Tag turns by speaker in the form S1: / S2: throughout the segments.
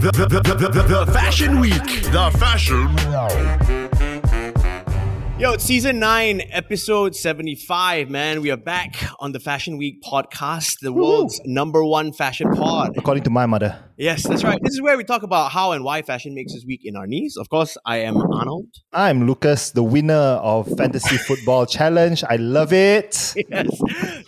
S1: the, the, the, the, the, the Fashion Week. The Fashion
S2: Yo, it's season nine, episode 75, man. We are back on the Fashion Week podcast, the world's number one fashion pod.
S3: According to my mother.
S2: Yes, that's right. This is where we talk about how and why fashion makes us weak in our knees. Of course, I am Arnold.
S3: I'm Lucas, the winner of Fantasy Football Challenge. I love it.
S2: Yes.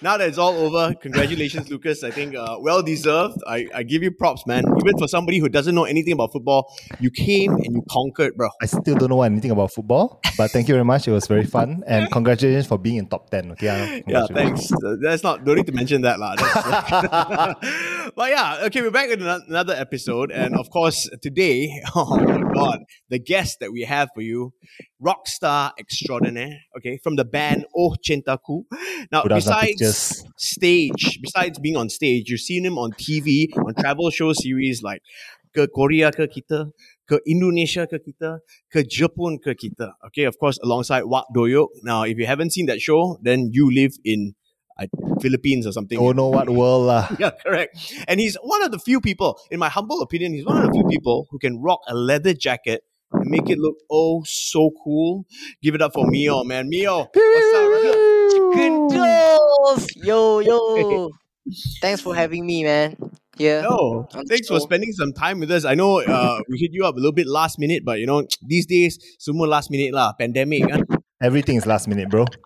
S2: Now that it's all over, congratulations, Lucas. I think uh, well deserved. I, I give you props, man. Even for somebody who doesn't know anything about football, you came and you conquered, bro.
S3: I still don't know anything about football, but thank you very much. It was very fun. And congratulations for being in top 10. Okay,
S2: Yeah, thanks. That's not, don't need to mention that, lah. But yeah, okay, we're back with another episode. And of course, today, oh my God, the guest that we have for you, rock star extraordinaire, okay, from the band Oh Chentaku. Now, besides stage, besides being on stage, you've seen him on TV, on travel show series like ke Korea ke kita, ke Indonesia ke kita, ke Jepun ke kita. Okay, of course, alongside Wak Doyok. Now, if you haven't seen that show, then you live in uh, Philippines or something.
S3: Oh, no, what world lah.
S2: Yeah, correct. And he's one of the few people, in my humble opinion, he's one of the few people who can rock a leather jacket and make it look oh so cool. Give it up for Myo, man. Myo, what's up, brother?
S4: Yo, yo. Thanks for having me, man. Here.
S2: No,
S4: on the
S2: thanks for spending some time with us. I know uh, we hit you up a little bit last minute, but you know these days, semua last minute lah. Pandemic, kan?
S3: Everything is last minute, bro.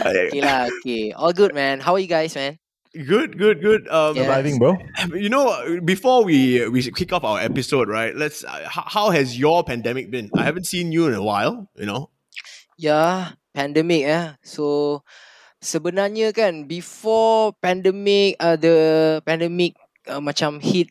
S4: Okay lah, okay. All good, man. How are you guys, man?
S2: Good, good, good. Um,
S4: Yeah.
S3: Surviving, bro.
S2: You know, before we we kick off our episode, right? Let's. Uh, how, how has your pandemic been? I haven't seen you in a while. You know.
S4: Yeah, pandemic Yeah. So sebenarnya kan before pandemic uh, the pandemic uh, macam hit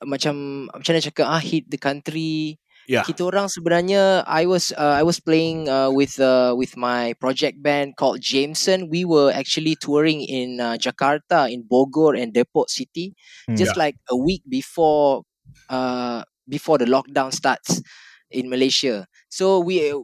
S4: uh, macam macam mana cakap ah hit the country
S2: Yeah.
S4: kita orang sebenarnya I was uh, I was playing uh, with uh, with my project band called Jemson. We were actually touring in uh, Jakarta, in Bogor and Depok City,
S3: Hmm.
S4: just like a week before uh, before the lockdown starts in Malaysia. So we,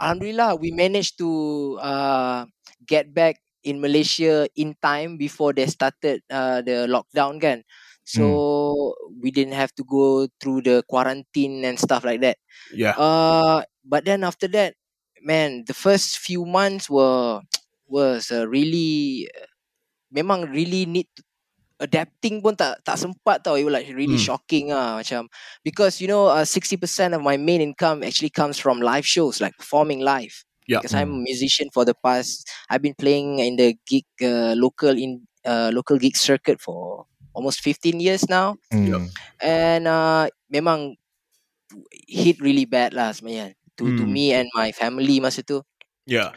S4: alhamdulillah, we managed to uh, get back in Malaysia in time before they started uh, the lockdown, kan. So we didn't have to go through the quarantine and stuff like that.
S2: Yeah.
S4: Uh, but then after that, man, the first few months were was uh, really memang really need to- adapting pun tak tak sempat tau. It was like really
S2: Hmm.
S4: shocking ah macam because you know uh, 60% of my main income actually comes from live shows like performing live.
S2: Yeah.
S4: Because I'm a musician for the past I've been playing in the gig uh, local in uh, local gig circuit for almost 15 years now
S3: Hmm.
S4: and uh, memang hit really bad lah sebenarnya to to
S2: Hmm.
S4: me and my family masa tu.
S2: Yeah.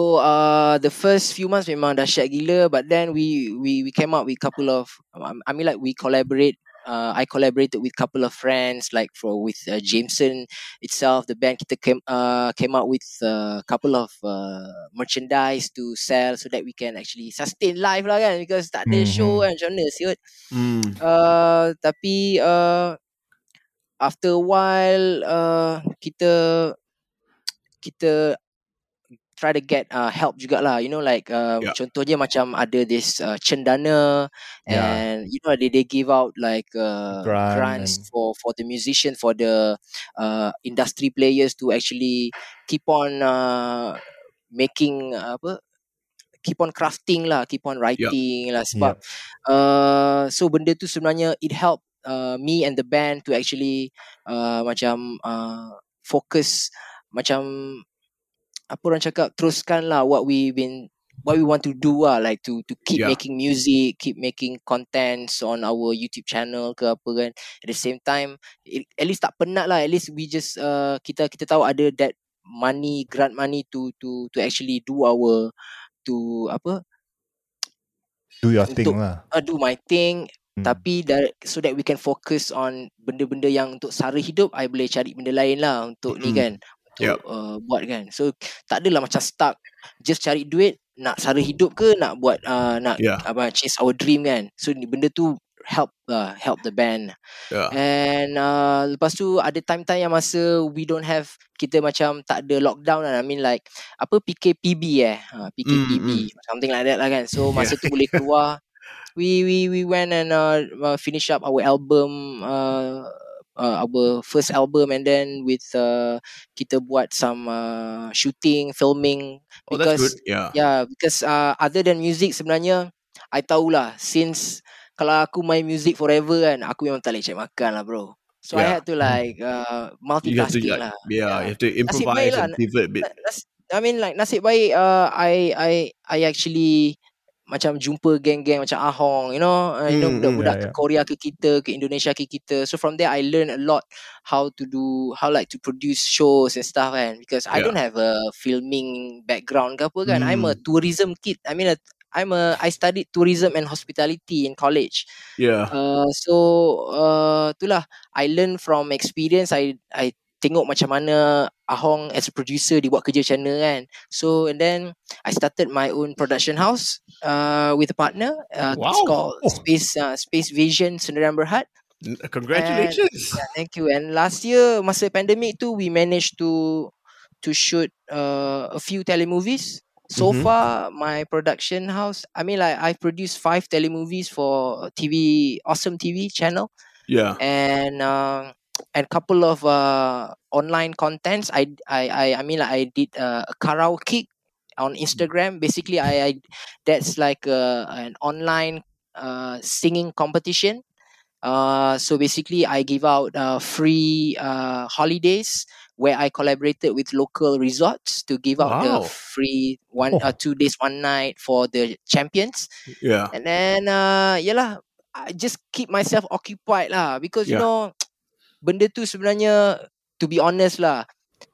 S4: So uh the first few months memang dahsyat gila but then we we we came up with a couple of um, I mean like we collaborate uh, I collaborated with a couple of friends like for with uh, Jemson itself the band kita came uh, came out with a couple of uh, merchandise to sell so that we can actually sustain life lah kan because tak ada show kan macam mana siut
S2: Mm.
S4: uh, tapi uh, after a while uh, kita kita try to get uh, help jugalah you know like uh,
S2: Yeah.
S4: contohnya macam ada this uh, cendana
S3: Yeah.
S4: and you know they, they give out like uh,
S3: Grant
S4: grants
S3: and-
S4: for for the musician for the uh, industry players to actually keep on uh, making uh, apa keep on crafting lah keep on writing lah sebab uh, so benda tu sebenarnya it help uh, me and the band to actually uh, macam uh, focus macam apa orang cakap teruskan lah what we been what we want to do lah like to to keep
S2: Yeah.
S4: making music keep making contents on our YouTube channel ke apa kan at the same time it, at least tak penat lah at least we just uh, kita kita tahu ada that money grant money to to to actually do our to apa
S3: Do your thing
S4: Untuk-
S3: lah.
S4: uh, do my thing
S3: Hmm.
S4: tapi dar- so that we can focus on benda-benda yang untuk sara hidup I boleh cari benda lain lah untuk ni
S2: Mm.
S4: kan untuk
S2: Yup.
S4: uh, buat kan. So tak adalah macam stuck just cari duit nak sara hidup ke nak buat uh, nak
S2: Yeah.
S4: apa chase our dream kan. So ni benda tu help uh, help the band.
S2: Yeah.
S4: and uh, lepas tu ada time-time yang masa we don't have kita macam tak ada lockdown lah I mean like apa PKPB eh? Ha, PKPB something like that lah kan. So masa tu boleh keluar we we we went and uh, uh finish up our album uh, uh our first album and then with uh kita buat some uh shooting filming
S2: Oh, that's
S4: because
S2: good. Yeah.
S4: yeah because uh other than music sebenarnya I tahulah since kalau aku main music forever kan aku memang tak boleh cari makan lah bro so I
S2: Yeah.
S4: had to like uh
S2: You have to
S4: multitasking
S2: like,
S4: lah
S2: yeah, you have to improvise
S4: lah.
S2: and pivot a bit.
S4: I mean like nasib baik uh, I I I actually macam jumpa geng-geng macam Ahong you know uh, you know
S2: Mm, mm,
S4: budak-budak
S3: yeah, yeah.
S4: Korea ke kita ke Indonesia ke kita. So from there I learn a lot how to do how like to produce shows and stuff kan. Because I don't have a filming background ke apa kan. I'm a tourism kid. I mean a, I'm a I studied tourism and hospitality in college.
S2: Yeah.
S4: Uh, so uh, itulah. I learn from experience. I I tengok macam mana Ahong as a producer dia buat kerja macam mana kan so and then I started my own production house uh, with a partner uh, it's called
S3: Oh.
S4: Space uh, Space Vision Sendirian Berhad
S2: Congratulations.
S4: yeah, thank you and last year masa pandemic tu we managed to to shoot uh, a few telemovies so
S2: Mhm.
S4: far my production house I mean like I've produced five telemovies for TV Awesome TV channel
S2: Yeah.
S4: and um and couple of uh online contents i i i, I mean like i did uh, a karaoke on instagram basically i, I that's like a, an online uh singing competition uh so basically i give out uh free uh holidays where i collaborated with local resorts to give out
S2: Wow.
S4: the free one
S3: Oh.
S4: uh, two days one night for the champions
S2: Yeah.
S4: and then uh yalah I just keep myself occupied lah because you know benda tu sebenarnya to be honest lah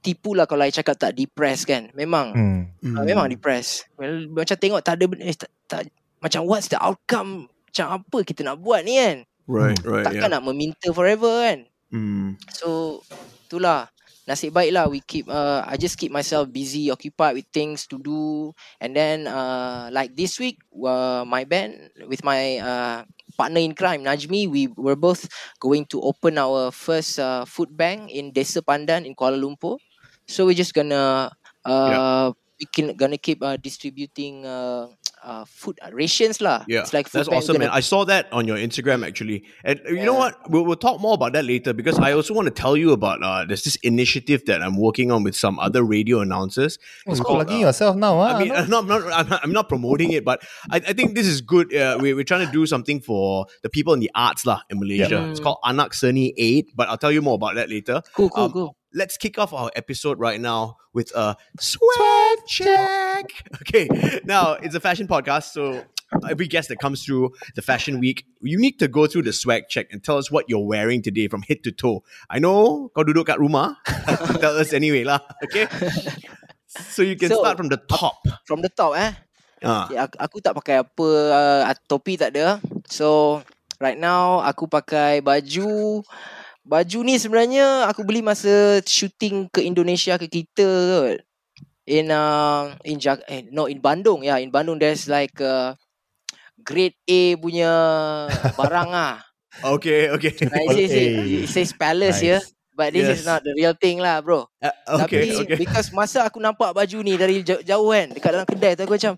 S4: tipu lah kalau I cakap tak depressed kan memang
S3: Hmm.
S4: uh, memang depressed well, macam tengok tak ada benda eh, tak, tak, macam what's the outcome macam apa kita nak buat ni kan
S2: Right. Right.
S4: takkan
S2: Yeah.
S4: nak meminta forever kan
S2: Mm.
S4: So itulah nasib baik lah we keep uh, I just keep myself busy occupied with things to do. And then uh, like this week uh, my band with my uh, partner in crime Najmi we were both going to open our first uh, food bank in Desa Pandan in Kuala Lumpur. So we're just gonna uh, we can gonna keep uh, distributing uh, uh, food rations lah
S2: Yeah,
S4: it's like food
S2: that's awesome, man.
S4: gonna-
S2: I saw that on your Instagram actually, and uh, you know what? We'll, we'll talk more about that later because I also want to tell you about uh, there's this initiative that I'm working on with some other radio announcers.
S3: Oh,
S2: It's called,
S3: plugging
S2: uh,
S3: yourself now,
S2: I
S3: ah.
S2: mean,
S3: no?
S2: I'm not, not, I'm not, I'm not promoting it, but I, I think this is good. Uh, we, we're trying to do something for the people in the arts lah in Malaysia.
S4: Yeah.
S2: It's called Anak Seni 8, but I'll tell you more about that later.
S4: cool cool
S2: um,
S4: cool
S2: Let's kick off our episode right now with a sweat check. Okay, now it's a fashion podcast, so every guest that comes through the fashion week, you need to go through the swag check and tell us what you're wearing today from head to toe. I know kau duduk kat rumah, tell us anyway lah. Okay, so you can
S4: So-
S2: start from the top.
S4: from the top eh
S2: Ah,
S4: Ya, aku, aku tak pakai apa uh, topi tak ada. So right now aku pakai baju baju ni sebenarnya aku beli masa shooting ke Indonesia ke kita kot. In uh, in Jag eh, no in Bandung yeah in Bandung there's like uh, grade A punya barang ah.
S2: okay, okay,
S4: Like, it, says,
S3: A.
S4: it says palace here.
S3: Nice.
S4: But this
S2: Yes.
S4: is not the real thing lah bro.
S2: Uh, okay,
S4: Tapi
S2: okay.
S4: because masa aku nampak baju ni dari jauh, jauh kan dekat dalam kedai tu aku macam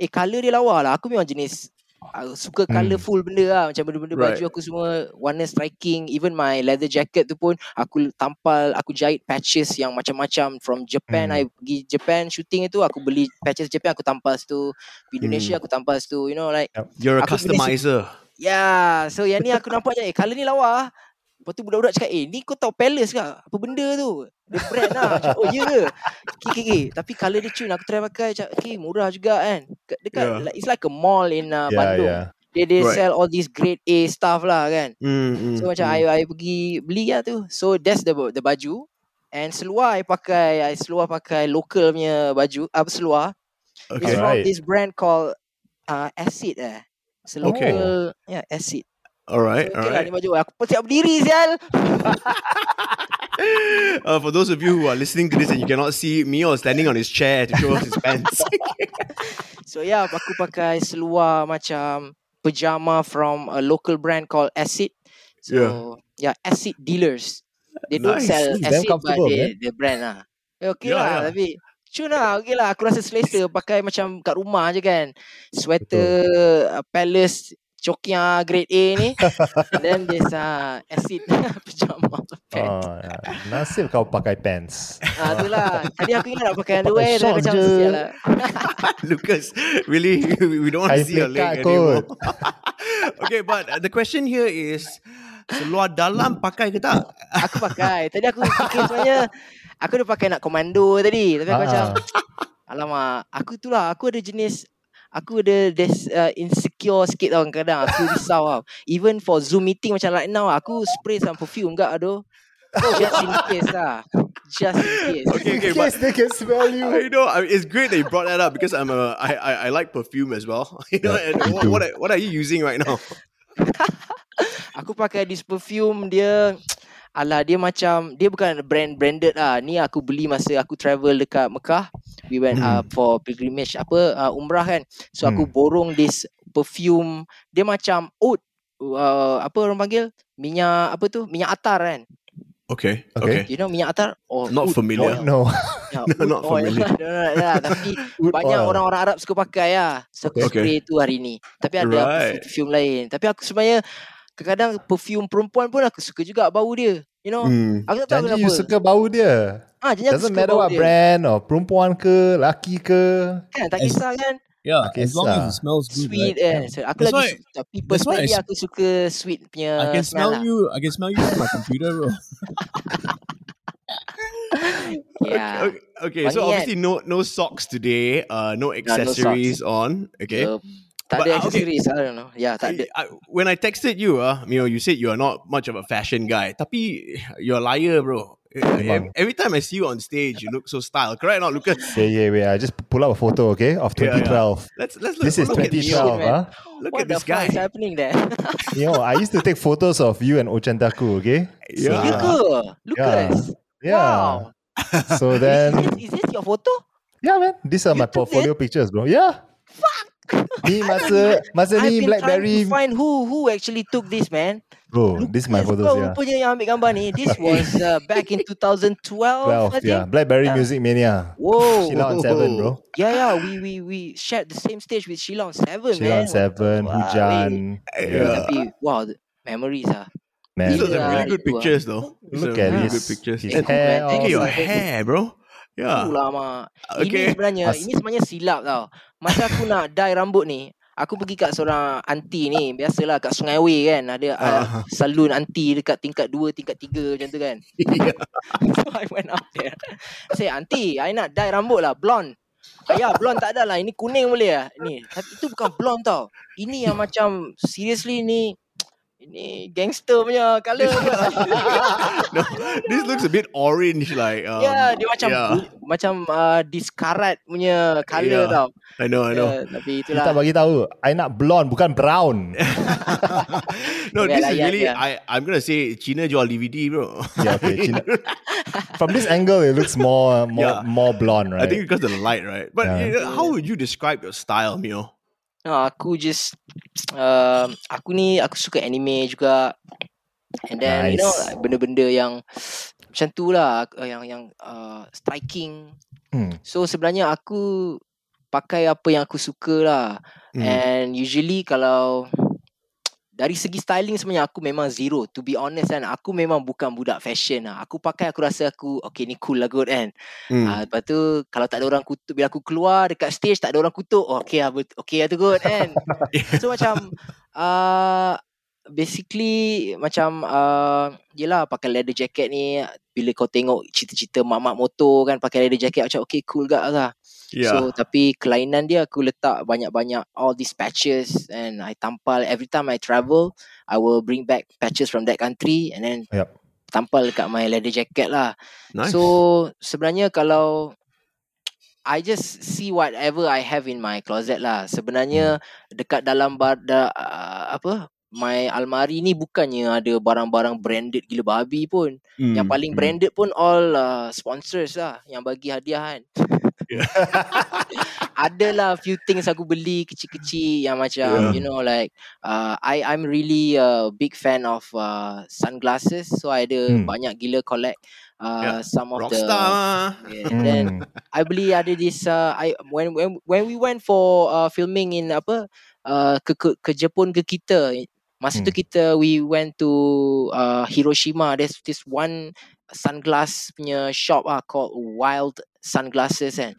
S4: eh colour dia lawa lah. Aku memang jenis uh, suka
S3: Hmm.
S4: colourful benda lah macam benda-benda
S2: Right.
S4: baju aku semua warna striking even my leather jacket tu pun aku tampal aku jahit patches yang macam-macam from Japan
S3: Hmm.
S4: I pergi Japan shooting itu aku beli patches Japan aku tampal situ pergi Indonesia
S2: Hmm.
S4: aku tampal situ you know like
S2: You're a
S4: Aku
S2: customizer.
S4: Yeah, so yang ni aku nampak je, eh colour ni lawa. Lepas tu budak-budak cakap, eh ni kau tahu Palace ke? Apa benda tu? Dia brand lah. Cakap, oh ya ke? Okay, okay, okay. Tapi colour dia cun, aku try pakai. Cakap, okay murah juga kan. Dekat,
S2: Yeah.
S4: like, it's like a mall in uh,
S3: yeah,
S4: Bandung.
S3: yeah.
S4: They, they
S2: Right.
S4: sell all these grade A stuff lah kan.
S2: Mm, mm,
S4: So macam
S2: mm.
S4: I, I pergi beli lah tu. So that's the the baju. And seluar I pakai, I seluar pakai local punya baju, apa seluar. It's
S2: okay.
S4: from this brand called uh, Acid eh. Seluar,
S2: Okay.
S4: yeah, Acid.
S2: All right,
S4: Okay
S2: all
S4: lah
S2: right.
S4: ni baju aku pun siap berdiri sial.
S2: Uh, for those of you who are listening to this and you cannot see, Myo is standing on his chair to show us his pants.
S4: So yeah, aku pakai seluar macam pajama from a local brand called Acid. So yeah, Acid dealers. They don't
S2: Nice.
S4: sell
S3: It's damn
S4: Acid but
S3: comfortable,
S4: they the brand lah. Eh, okay
S2: Yeah,
S4: lah
S2: yeah.
S4: tapi Cun lah, okay lah. Aku rasa selesa pakai macam kat rumah je kan. Sweater, uh, palace, Cokia grade A ni. And then there's uh, acid pajama pants.
S3: Oh. Nasib kau pakai pants.
S4: Ah, tu lah. Tadi aku ingat nak pakai underwear. Tapi
S3: short
S4: macam sial lah.
S2: Lucas, really, we don't want to see your leg anymore.
S3: kot.
S2: okay, but uh, the question here is, seluar dalam pakai ke tak?
S4: Aku pakai. Tadi aku fikir sebenarnya aku dah pakai nak komando tadi. Tapi aku
S3: Ah,
S4: macam
S3: ah.
S4: alamak, aku tu lah aku ada jenis aku ada des, uh, insecure sikit tau kadang aku risau tau. Even for Zoom meeting macam right now aku spray some perfume enggak aduh. Just in case lah. Just in case.
S2: Okay, okay,
S3: In
S2: but
S3: case they can smell you.
S2: I know I mean, it's great that you brought that up because I'm a I I, I like perfume as well. You know, and what, what are- what are you using right now?
S4: Aku pakai this perfume dia Alah dia macam Dia bukan brand branded lah Ni aku beli masa aku travel dekat Mekah We went
S3: Hmm.
S4: uh, for pilgrimage Apa uh, umrah kan So aku
S3: Hmm.
S4: borong this perfume Dia macam oud uh, Apa orang panggil Minyak apa tu Minyak atar kan
S2: Okay,
S3: Okay.
S4: You know minyak atar oh,
S2: Not
S4: oud
S2: familiar.
S4: oil.
S3: No.
S4: Ya,
S2: No,
S4: oud
S2: not
S4: oil.
S2: familiar.
S4: No, no, no, no, Tapi banyak
S3: oil.
S4: orang-orang Arab suka pakai lah So aku
S2: Okay.
S4: spray tu hari ni Tapi ada
S2: Right.
S4: perfume lain Tapi aku sebenarnya Kadang-kadang perfume perempuan pun aku suka juga bau dia You know
S2: Hmm.
S4: Aku tak tahu
S3: Janji
S4: kenapa
S3: you suka bau dia.
S4: Ah, janji aku
S3: Doesn't
S4: suka
S3: matter
S4: bau
S3: what
S4: dia.
S3: brand or perempuan ke, laki ke.
S4: Kan tak kisah kan
S5: Yeah,
S3: Okay,
S5: as long as it smells good,
S4: Sweet
S5: right?
S4: eh so, Aku
S5: That's
S4: lagi
S5: why-
S4: Tapi
S5: why I
S4: personally
S5: s-
S4: aku suka sweet punya
S5: I can
S4: smell
S5: smell
S4: lah
S5: you. I can smell you from my computer, bro.
S4: Yeah
S2: Okay, okay, so
S4: Wangi
S2: obviously no no socks today. Uh, no
S4: no
S2: accessories on. Okay.
S4: Uh, Tak
S2: But,
S4: ada
S2: uh, okay.
S4: I don't know Yeah tak ada
S2: I, I- when I texted you, uh, you know, you said you are not much of a fashion guy. Tapi you're a liar, bro. Every, every time I see you on stage, you look so style. Correct or not, Lucas?
S3: Yeah, yeah, wait. I just pull up a photo, okay, of
S2: Yeah, yeah.
S3: 2012.
S2: Let's let's look,
S3: This is
S2: look at Myo.
S3: 2012,
S4: man.
S3: huh?
S2: Look
S4: What
S2: at this
S4: fuck
S2: guy.
S4: is happening there
S3: You know, I used to take photos of you and Ochantaku, okay? So,
S2: Yeah.
S4: Ya ke Lucas
S3: Yeah.
S4: Wow
S3: So
S4: Is
S3: then,
S4: this, is this your photo
S3: yeah, man, these are my
S4: took
S3: portfolio pictures, bro. Yeah. Ni masa masa
S4: I've
S3: ni
S4: been
S3: BlackBerry,
S4: trying to find who who actually took this man
S3: bro. This is my
S4: Lucas,
S3: photos,
S4: kau
S3: yeah.
S4: rupanya yang ambil gambar ni This was uh, back in 2012 I
S3: 12,
S4: think
S3: yeah. BlackBerry
S4: Yeah.
S3: Music Mania.
S4: Whoa
S3: Sheila on seven, bro.
S4: Yeah, yeah, we we we shared the same stage with Sheila on Seven,
S3: Sheila
S4: man.
S3: on seven,
S4: Wah,
S3: Hujan.
S2: Yeah.
S3: Yeah,
S4: wow, the memories ah.
S3: man.
S2: These are some really good pictures, though. These
S3: Look
S2: are
S3: at
S2: really
S3: this.
S2: good pictures.
S3: His
S2: And
S3: hair.
S4: Look
S2: look at your hair, bro. Yeah.
S4: Itulah mak. Ini
S2: Okay.
S4: sebenarnya
S3: As-
S4: ini sebenarnya silap tau. Masa aku nak dye rambut ni, aku pergi kat seorang aunty ni, biasalah kat Sungai Way kan, ada uh,
S2: Ah.
S4: salon aunty dekat tingkat 2, tingkat 3 macam tu kan.
S2: Yeah.
S4: so I went up there. Say, aunty, I nak dye rambut lah, blonde. Ah, ya, blonde tak ada lah. Ini kuning boleh lah. Ni, tapi itu bukan blonde tau. Ini yang macam, seriously ni, ini gangster punya colour.
S2: no, this looks a bit orange, like. Um,
S4: Ya, dia macam
S2: yeah.
S4: bu- macam uh, diskarat punya colour
S2: Yeah,
S4: tau.
S2: I know, I know.
S4: Ya, tapi
S3: Kita
S4: itulah.
S3: bagi tahu, I nak blonde bukan brown
S2: no this is really
S4: yeah.
S2: I I'm gonna say China jual DVD, bro.
S3: yeah, okay. China. From this angle, it looks more more
S2: Yeah.
S3: more blonde, right?
S2: I think because of the light, right? But
S3: Yeah.
S2: you know, how would you describe your style, Myo?
S4: No, aku just um, aku ni aku suka anime juga. And then you know
S3: Nice.
S4: like, benda-benda yang macam tu lah uh, yang yang uh, striking.
S3: Hmm.
S4: So sebenarnya aku pakai apa yang aku suka lah.
S2: Hmm.
S4: And usually kalau dari segi styling sebenarnya aku memang zero to be honest kan. Aku memang bukan budak fashion lah. Aku pakai aku rasa aku okay ni cool lah kot kan.
S2: Hmm.
S4: Ah, lepas tu kalau tak ada orang kutuk bila aku keluar dekat stage tak ada orang kutuk oh, okay lah bet- okay lah tu kot kan. So macam uh, basically macam uh, yelah pakai leather jacket ni bila kau tengok cerita-cerita mak-mak motor kan pakai leather jacket macam okay cool gak lah
S2: yeah.
S4: So tapi kelainan dia aku letak banyak-banyak all these patches and I tampal every time I travel I will bring back patches from that country and then
S3: Yup.
S4: tampal dekat my leather jacket lah.
S2: nice.
S4: So sebenarnya kalau I just see whatever I have in my closet lah. Sebenarnya dekat dalam bar, da, uh, apa my almari ni bukannya ada barang-barang branded gila babi pun.
S2: Hmm,
S4: Yang paling
S2: hmm.
S4: branded pun all uh, sponsors lah yang bagi hadiah kan.
S2: Yeah.
S4: adalah few things aku beli kecil-kecil yang macam
S2: Yeah.
S4: you know like uh, I I'm really a big fan of uh, sunglasses so I ada
S3: Hmm.
S4: banyak gila collect uh,
S2: Yeah.
S4: some of the
S2: Rockstar mah.
S4: yeah, then
S3: Hmm.
S4: I beli ada this uh, I when when when we went for uh, filming in apa uh, ke, ke ke Jepun ke kita masa tu
S3: Hmm.
S4: kita we went to uh, Hiroshima there's this one sunglass punya shop ah called Wild Sunglasses kan.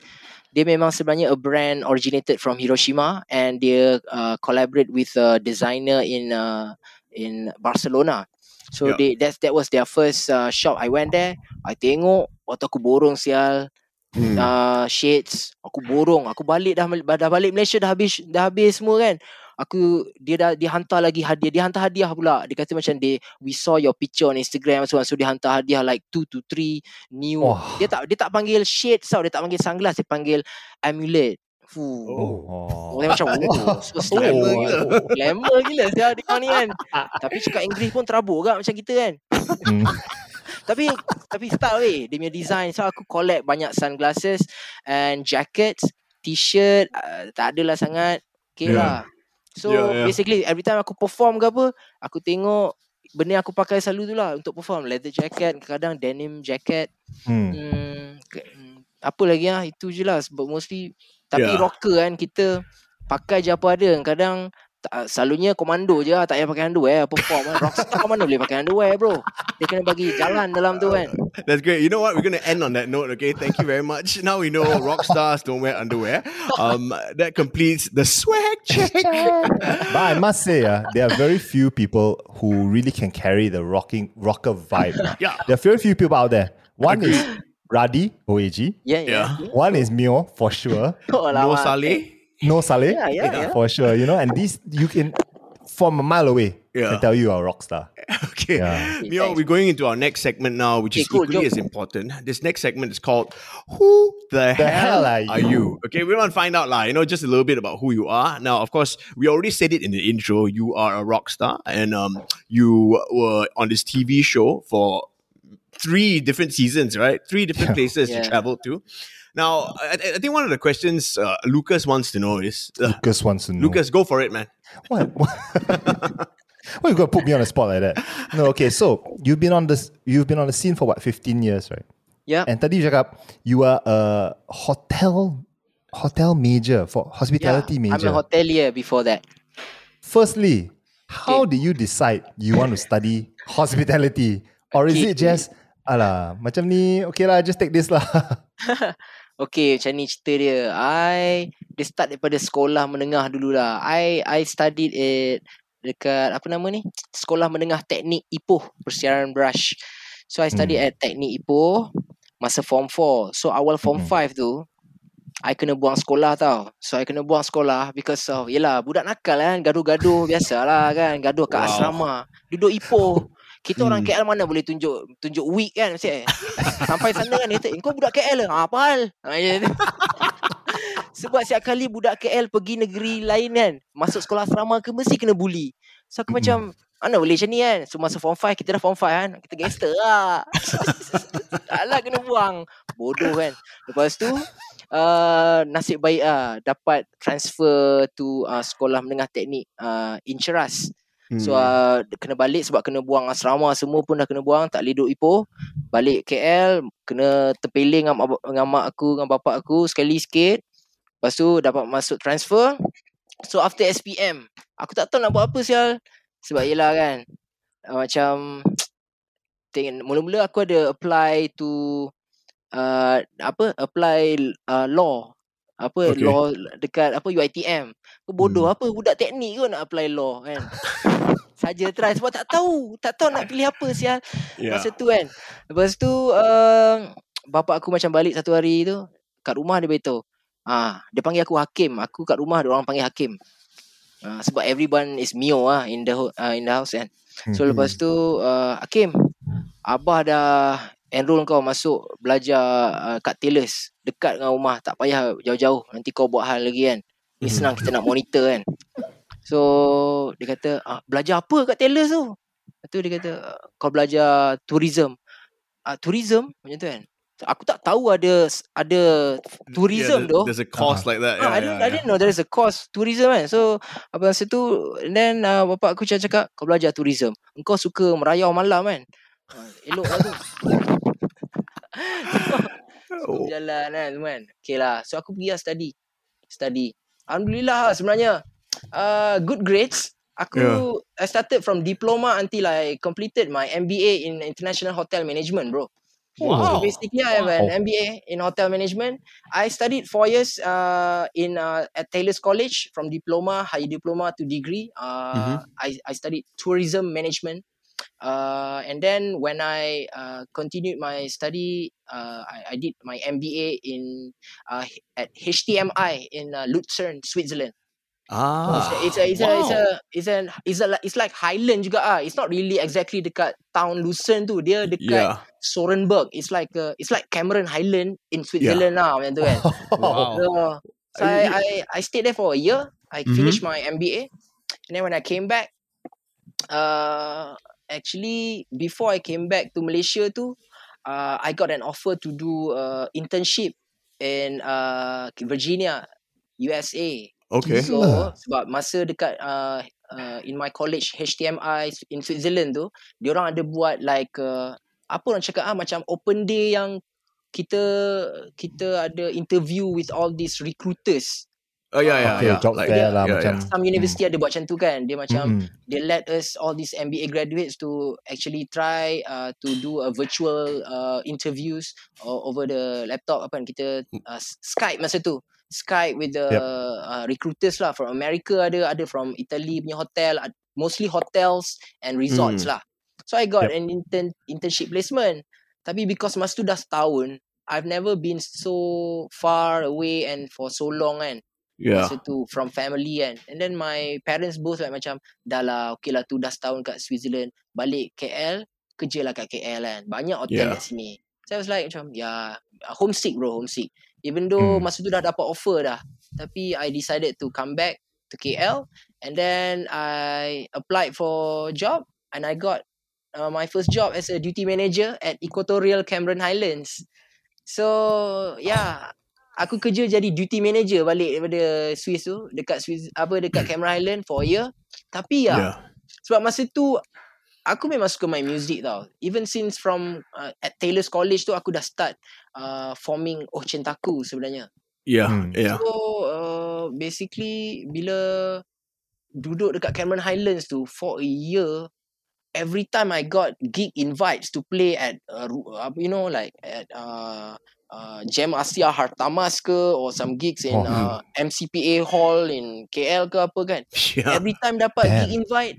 S4: Dia memang sebenarnya a brand originated from Hiroshima and dia uh, collaborate with a designer in uh, in Barcelona. So
S2: Yeah.
S4: they that's that was their first uh, shop. I went there I tengok waktu aku borong sial.
S2: Hmm.
S4: uh, shades aku borong. Aku balik dah dah balik Malaysia dah habis dah habis semua kan aku dia dah dia hantar lagi hadiah dia hantar hadiah pula dia kata macam dia we saw your picture on Instagram so, so dia hantar hadiah like 2 to 3 new
S3: Wah.
S4: dia tak dia tak panggil shades tau dia tak panggil sunglass dia panggil amulet Fuh.
S3: Oh.
S4: Orang macam oh, so glamour
S2: Oh.
S4: gila. Glamour gila dia ni kan. Tapi cakap English pun terabur juga macam kita kan.
S3: Hmm.
S4: Tapi tapi style weh dia punya design. So aku collect banyak sunglasses and jackets, t-shirt, uh, tak adalah sangat. Okay
S2: Yeah.
S4: lah. So
S2: Yeah, yeah.
S4: basically every time aku perform ke apa, aku tengok benda yang aku pakai selalu tu lah untuk perform. Leather jacket, kadang denim jacket.
S3: Hmm.
S4: Hmm, hmm, apa lagi ah itu je lah sebab mostly tapi
S2: Yeah.
S4: rocker kan kita pakai je apa ada kadang tak, selalunya komando je lah tak payah pakai underwear perform kan rockstar mana boleh pakai underwear bro dia kena bagi jalan dalam tu kan
S2: That's great. You know what? We're going to end on that note, okay? Thank you very much. Now we know rock stars don't wear underwear. Um, that completes the swag check.
S3: But I must say, uh, there are very few people who really can carry the rocking rocker vibe. ah.
S2: Yeah.
S3: There are very few people out there. One is Radhi OAG.
S4: ya
S2: Yeah.
S4: ya
S3: One is Myo for sure.
S4: oh,
S2: No
S4: alamak.
S2: Saleh.
S3: No Saleh
S4: Yeah, yeah, yeah.
S3: for sure. You know, and these you can from a mile away
S2: Yeah.
S3: can tell you are a rock star.
S2: Okay.
S3: Yeah.
S2: Myo,
S4: thanks.
S2: we're going into our next segment now, which
S4: Okay,
S2: is
S4: cool,
S2: equally
S4: jom.
S2: as important. This next segment is called Who the,
S3: The
S2: hell,
S3: hell are
S2: are you? Okay, we want to find out, like, you know, just a little bit about who you are. Now, of course, we already said it in the intro. You are a rock star, and um, you were on this TV show for three different seasons, right? Three different places you
S4: Yeah.
S2: traveled to. Now, I, I think one of the questions uh, Lucas wants to know is, uh,
S3: Lucas wants to know.
S2: Lucas, go for it, man.
S3: What? what? Why you gonna put me on a spot like that? No, okay. So you've been on this. You've been on the scene for what? Fifteen years, right?
S4: Yeah.
S3: And tadi you cakap you are a hotel hotel major for hospitality
S4: yeah. I'm
S3: major.
S4: a hotelier before that
S3: Firstly, how did you decide you want to study hospitality, or is
S4: Okay.
S3: it just alah macam ni? Okay lah, just take this lah.
S4: Okay macam ni cerita dia. I Dia start daripada sekolah menengah dulu lah I I studied it Dekat apa nama ni? Sekolah menengah teknik Ipoh Persiaran Brush. So I studied at teknik Ipoh Masa form 4 So awal form
S3: Hmm.
S4: 5 tu I kena buang sekolah tau. So I kena buang sekolah Because of Yelah budak nakal kan. Gaduh-gaduh Biasalah kan. Gaduh kat
S2: Wow.
S4: asrama. Duduk Ipoh kita orang
S3: Hmm.
S4: KL mana boleh tunjuk tunjuk weak kan mesti eh. Sampai sana kan dia kata, kau budak KL? Ha, apa hal? Ha, kata. Sebab setiap kali budak KL pergi negeri lain kan, masuk sekolah asrama ke mesti kena bully. So aku
S3: Mm-mm.
S4: macam, mana boleh macam ni kan? So masa form 5, kita dah form 5 kan, kita gangster lah. Taklah kena buang. Bodoh kan. Lepas tu, uh, nasib baik ah dapat transfer to uh, sekolah menengah teknik uh, Incheras. So uh, kena balik sebab kena buang asrama semua pun dah kena buang tak boleh duduk Ipoh. Balik KL kena terpeling dengan, dengan mak aku dengan bapak aku sekali sikit. Lepas tu dapat masuk transfer. So after SPM aku tak tahu nak buat apa sial. Sebab yelah kan uh, macam tengok mula-mula aku ada apply to uh, apa apply uh, law apa
S2: Okay.
S4: law dekat apa UiTM. Aku bodoh
S3: Hmm.
S4: apa budak teknik ke nak apply law kan. Saja try sebab tak tahu, tak tahu nak pilih apa sial.
S2: yeah.
S4: Masa tu kan. Lepas tu uh, bapak aku macam balik satu hari tu kat rumah dia beritahu. Ah, dia panggil aku hakim. Aku kat rumah dia orang panggil hakim. Ah, sebab everyone is Mio ah in the uh, in the house kan. So
S3: Hmm.
S4: lepas tu uh, Hakim Abah dah enroll kau masuk belajar uh, kat Taylors Dekat dengan rumah Tak payah jauh-jauh Nanti kau buat hal lagi kan Ni
S2: Mhm.
S4: senang kita nak monitor kan So Dia kata ah, Belajar apa kat Taylors tu Lepas tu dia kata "Ah, Kau belajar tourism ah, Tourism Macam tu kan So, aku tak tahu ada ada tourism
S2: yeah,
S4: though.
S2: There's a course like that.
S4: Ah,
S2: Yeah,
S4: I, didn't,
S2: yeah,
S4: I didn't know there is a course tourism kan. So apa masa tu and then uh, bapak aku cakap, cakap kau belajar tourism. Engkau suka merayau malam kan. Uh, elok lah tu. so,
S2: Oh.
S4: jalan kan semua kan. Okay lah. So aku pergi lah study. Study. Alhamdulillah lah sebenarnya. Uh, good grades. Aku
S2: Yeah.
S4: I started from diploma until I completed my MBA in international hotel management, bro. So
S2: Wow.
S4: basically, I have an. MBA in hotel management. I studied four years uh, in uh, at Taylor's College from diploma, high diploma to degree. Uh, I I studied tourism management. Uh, and then when I uh, continued my study, uh, I, I did my MBA in uh, at HTMI in uh, Lucerne, Switzerland.
S2: Ah.
S4: It's a, it's a, it's a, it's a, it's a, it's like Highland juga ah. It's not really exactly dekat town Lucerne tu. Dia dekat
S2: Yeah.
S4: Sörenberg. It's like a, it's like Cameron Highland in Switzerland lah macam tu kan.
S2: Wow.
S4: So, so I, I I stayed there for a year. I
S2: Mhm.
S4: finished my MBA, and then when I came back, uh, actually before I came back to Malaysia too, uh, I got an offer to do uh, internship in uh, Virginia, USA.
S2: Okay.
S4: So
S3: Gila.
S4: sebab masa dekat uh, uh, in my college HTMI in Switzerland tu, dia orang ada buat like uh, apa orang cakap ah macam open day yang kita kita ada interview with all these recruiters.
S2: Oh yeah, yeah,
S3: okay,
S2: yeah.
S3: job
S2: Like,
S3: fair lah
S2: yeah,
S3: macam.
S2: yeah.
S4: Some university ada buat macam tu kan. Dia macam
S3: Mm-mm.
S4: they let us all these MBA graduates to actually try uh, to do a virtual uh, interviews o- over the laptop apa kan kita uh, Skype masa tu. Skype with the
S3: Yep.
S4: uh, recruiters lah from America ada ada from Italy punya hotel mostly hotels and resorts
S2: Hmm.
S4: lah. So I got
S3: Yep.
S4: an intern internship placement. Tapi because masa tu dah setahun, I've never been so far away and for so long kan
S2: Yeah.
S4: masa tu from family kan. And then my parents both like macam dah lah okay lah tu dah setahun kat Switzerland. Balik KL kerja lah kat KL kan. Banyak hotel
S2: Yeah.
S4: kat sini. So I was like macam ya yeah, homesick bro homesick. Even though
S3: Hmm.
S4: masa tu dah dapat offer dah tapi I decided to come back to KL and then I applied for job and I got uh, my first job as a duty manager at Equatorial Cameron Highlands. So yeah aku kerja jadi duty manager balik daripada Swiss tu dekat Swiss apa dekat Cameron Highland for a year tapi ya
S2: Yeah.
S4: sebab masa tu aku memang suka main music tau even since from uh, at Taylor's College tu aku dah start uh, forming Oh Cintaku sebenarnya
S2: Yeah.
S3: Hmm.
S2: Yeah.
S4: So uh, basically bila duduk dekat Cameron Highlands tu for a year every time I got gig invites to play at uh, apa you know like at uh, uh, Jam Asia Hartamas ke or some gigs in
S3: Oh.
S4: uh, MCPA Hall in KL ke apa kan
S2: Yeah.
S4: every time dapat
S3: Damn.
S4: gig invite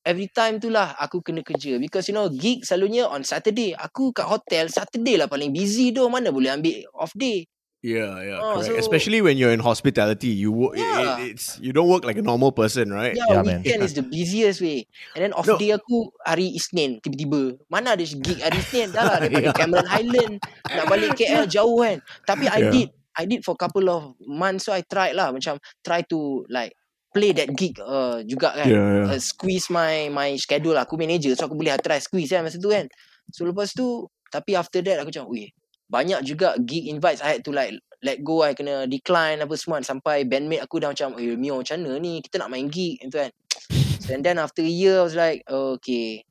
S4: every time tu lah aku kena kerja because you know gig selalunya on Saturday aku kat hotel Saturday lah paling busy tu mana boleh ambil off day
S2: Yeah, yeah,
S4: Oh, so-
S2: Especially when you're in hospitality, you work.
S4: Yeah.
S2: It, it's you don't work like a normal person, right?
S4: Yeah,
S3: Yeah, man.
S4: weekend is the busiest way. And then off
S2: No.
S4: day aku hari Isnin tiba-tiba. Mana ada gig hari Isnin dah lah daripada
S2: Yeah.
S4: Cameron Highland nak balik KL jauh kan. Tapi I
S2: Yeah.
S4: did I did for couple of months so I tried lah macam try to like play that gig uh, juga kan.
S2: Yeah, yeah.
S4: Uh, squeeze my my schedule lah. Aku manager so aku boleh try squeeze kan masa tu kan. So lepas tu tapi after that aku macam weh banyak juga gig invites I had to like let go I kena decline apa semua sampai bandmate aku dah macam eh Mio macam mana ni kita nak main gig gitu kan so, and then after a year I was like oh, okay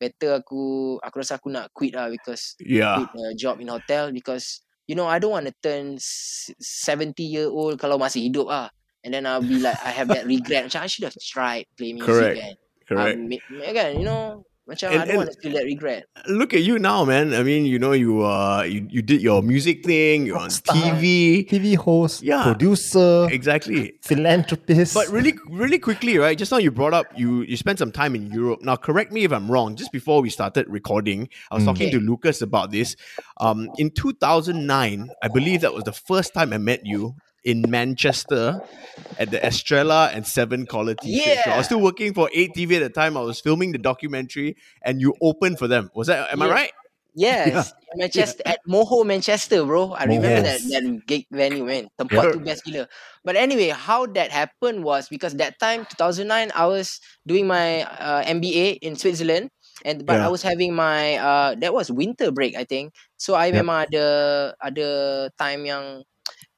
S4: better aku aku rasa aku nak quit lah because
S2: Yeah.
S4: quit a job in hotel because you know I don't want to turn s- 70 year old kalau masih hidup ah and then I'll be like I have that regret macam I should have tried play music
S2: Correct.
S4: kan
S2: Correct.
S4: um, kan you know macam I
S2: And-
S4: don't
S2: and-
S4: want to feel that regret
S2: Look at you now, man. I mean, you know, you uh, you, you did your music thing. You're on TV.
S3: TV host,
S2: Yeah.
S3: producer,
S2: Exactly.
S3: philanthropist.
S2: But really, really quickly, right? Just now you brought up you you spent some time in Europe. Now, correct me if I'm wrong. Just before we started recording, I was
S3: Mm.
S2: talking
S4: Okay.
S2: to Lucas about this. Um, in 2009, I believe that was the first time I met you in Manchester at the Estrella and Seven Quality. Shit. So I was still working for 8TV at the time. I was filming the documentary, and you opened for them. Was that? Am I right?
S4: Yes, Manchester at Moho Manchester, bro. I remember that
S3: Mohos.
S4: that gig venue, man. Tempat
S2: Yeah.
S4: tu best gila. But anyway, how that happened was because that time 2009 I was doing my uh, MBA in Switzerland And but
S3: Yeah.
S4: I was having my uh that was winter break I think. So I memang ada ada time yang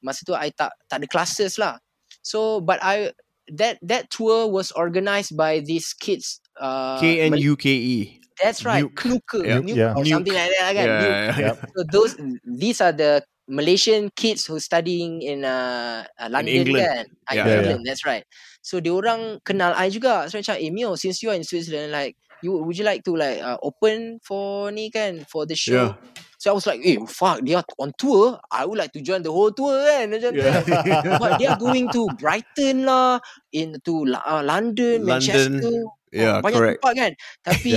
S4: masa tu I tak tak ada classes lah. So but I that that tour was organized by these kids uh
S2: K N
S4: Mal-
S2: U K E.
S4: That's right.
S2: Nuke.
S4: Nuke,
S2: Yeah.
S4: Nuke
S3: Yeah.
S4: or something like that kan. Nuke.
S2: Yeah,
S3: Yep.
S4: So those these are the Malaysian kids who studying in uh, uh London
S2: England.
S4: kan. Ah,
S2: Yeah.
S4: in
S3: Yeah,
S4: England, that's right. So dia orang kenal I juga. So macam, eh Myo, since you are in Switzerland, like you would you like to like uh, open for ni kan for the show?
S2: Yeah.
S4: So I was like, eh fuck, they are on tour. I would like to join the whole tour kan. Macam tu.
S2: Yeah.
S4: But they are going to Brighton lah, into La- uh, London,
S2: London.
S4: Manchester.
S2: Yeah,
S4: banyak
S2: correct.
S4: tempat kan. Tapi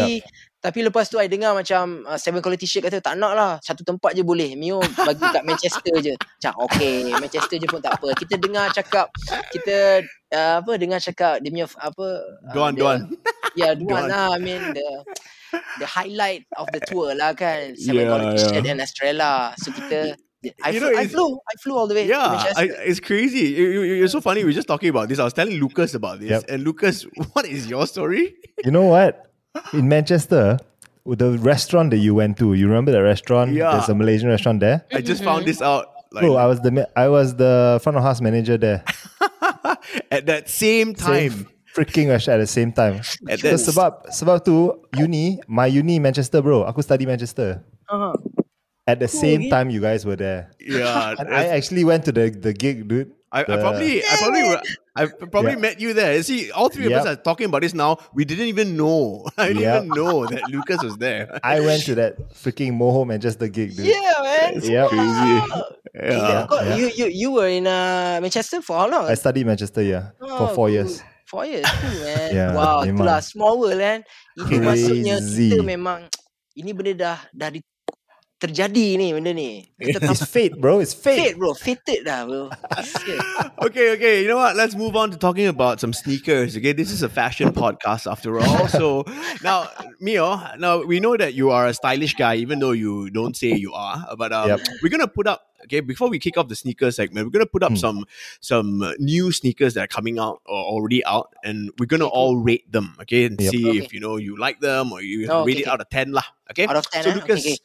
S4: tapi lepas tu I dengar macam uh, Seven Quality Shirt kata tak nak lah. Satu tempat je boleh. Mio bagi kat Manchester je. Macam okay, Manchester je pun tak apa. Kita dengar cakap kita uh, apa dengar cakap dia punya apa uh,
S2: Duan,
S4: the-
S2: Duan.
S4: Ya, Duan
S2: Duan.
S4: lah. I mean the the highlight of the tour lah kan. Eh, Seven
S2: Yeah,
S4: Quality
S2: yeah.
S4: Shirt and Estrella. So kita I,
S2: You
S4: flew,
S2: know,
S4: I flew I flew all the way
S2: Yeah, I, it's crazy. You, you, you're so funny. We are just talking about this. I was telling Lucas about this,
S3: Yep.
S2: and Lucas, what is your story?
S3: You know what? In Manchester, with the restaurant that you went to, you remember the restaurant?
S2: Yeah.
S3: There's a Malaysian restaurant there.
S2: I just found this out like
S3: Bro, I was the I was the front of house manager there.
S2: at that same time.
S3: Same freaking restaurant at the same time.
S2: At
S3: Because sebab sebab tu uni, my uni Manchester, bro. Aku study Manchester.
S4: Uh-huh.
S3: At the same
S4: okay.
S3: time, you guys were there,
S2: Yeah,
S3: and I actually went to the the gig, dude.
S2: I, I probably, I probably, I probably
S3: Yeah.
S2: met you there. See, all three of us are talking about this now. We didn't even know. I didn't
S3: Yep.
S2: even know that Lucas was there.
S3: I went to that freaking Moho Manchester gig, dude.
S4: Yeah, man.
S3: Yep.
S2: Crazy.
S4: Yeah.
S2: Yeah.
S3: Yeah.
S4: You, you you were in uh, Manchester for how long?
S3: I studied Manchester, yeah, for four
S4: cool.
S3: years.
S4: Four years cool man
S3: Yeah,
S4: Wow
S3: memang.
S4: itulah Small world kan maksudnya
S3: Crazy.
S4: Kita memang Ini benda dah Dah di, terjadi ni benda ni Kita
S3: It's fate, bro. It's fate.
S4: Fate bro Fated dah bro
S2: Okay, okay. You know what? Let's move on to talking about some sneakers. Okay, this is a fashion podcast after all. So now, Myo, now we know that you are a stylish guy, even though you don't say you are. But um,
S3: Yep.
S2: we're gonna put up. Okay, before we kick off the sneaker segment, we're gonna put up
S3: Hmm.
S2: some some uh, new sneakers that are coming out or already out, and we're gonna
S4: Okay, cool.
S2: all rate them. Okay, and
S3: Yep.
S2: see
S4: Okay.
S2: if you know you like them or you
S4: Oh,
S2: rate
S4: okay,
S2: it
S4: okay.
S2: out of ten lah. Okay.
S4: Out of 10
S2: So
S4: ah?
S2: Lucas,
S4: Okay,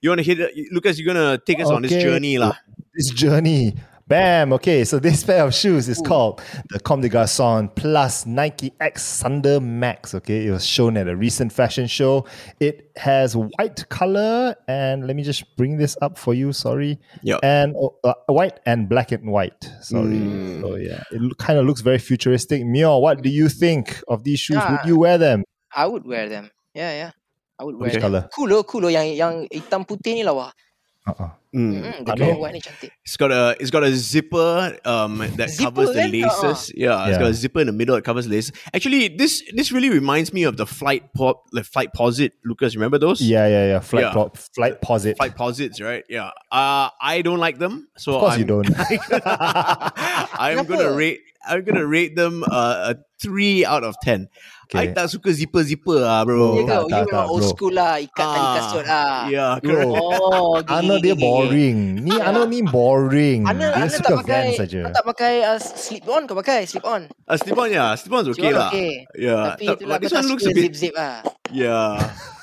S2: you wanna hit? Lucas, you're gonna take us on this journey lah.
S3: This journey. Bam. Okay, so this pair of shoes is called the Comme des Garçons Plus Nike X Thunder Max. Okay, it was shown at a recent fashion show. It has white color, and let me just bring this up for you. Sorry,
S2: Yeah.
S3: and oh, uh, white and black and white. Sorry.
S2: Mm.
S3: So yeah, it kind of looks very futuristic. Myo, what do you think of these shoes? Would
S4: Ah.
S3: you wear them?
S4: I would wear them Yeah yeah I would wear
S3: Which color?
S4: Cool loh Cool loh Yang, yang hitam putih ni lah wah
S3: Uh-uh.
S2: Mm.
S4: mm, The
S3: I
S4: black
S3: know.
S4: and white ni cantik
S2: It's got a it's got a zipper um that
S4: Zipper
S2: covers the
S4: kan?
S2: laces. Yeah, it's
S3: Yeah.
S2: got a zipper in the middle that covers the laces. Actually, this this really reminds me of the flight pop the flight posit. Lucas, remember those?
S3: Yeah, yeah, yeah. Flight,
S2: Yeah.
S3: Pro- flight posit.
S2: Flight posits, right? Yeah. Uh I don't like them. So
S3: Of course
S2: I'm,
S3: you don't.
S2: I'm gonna rate I'm gonna rate them uh, a three out of ten.
S3: Okay.
S2: I tak suka zipper-zipper lah bro.
S4: Oh, ya kau,
S3: tak,
S4: you
S3: tak,
S4: memang
S3: tak,
S4: old
S3: bro.
S4: school lah. Ikat
S2: ah, tali
S4: kasut lah.
S2: Yeah,
S3: oh.
S2: bro.
S4: Oh, gini,
S3: Ana
S4: gini,
S3: dia
S4: gini.
S3: boring. Ni Ana ni boring.
S4: Ana,
S3: dia
S4: Ana
S3: suka
S4: tak pakai,
S3: van saja.
S4: Tak pakai uh, slip on kau pakai? Slip on.
S2: Uh, slip on ya. Yeah. Slip on
S4: is okay
S2: lah.
S4: Okay.
S2: Yeah.
S4: Tapi
S2: tak,
S4: itulah kau tak suka
S2: bit...
S4: zip-zip lah.
S2: Yeah.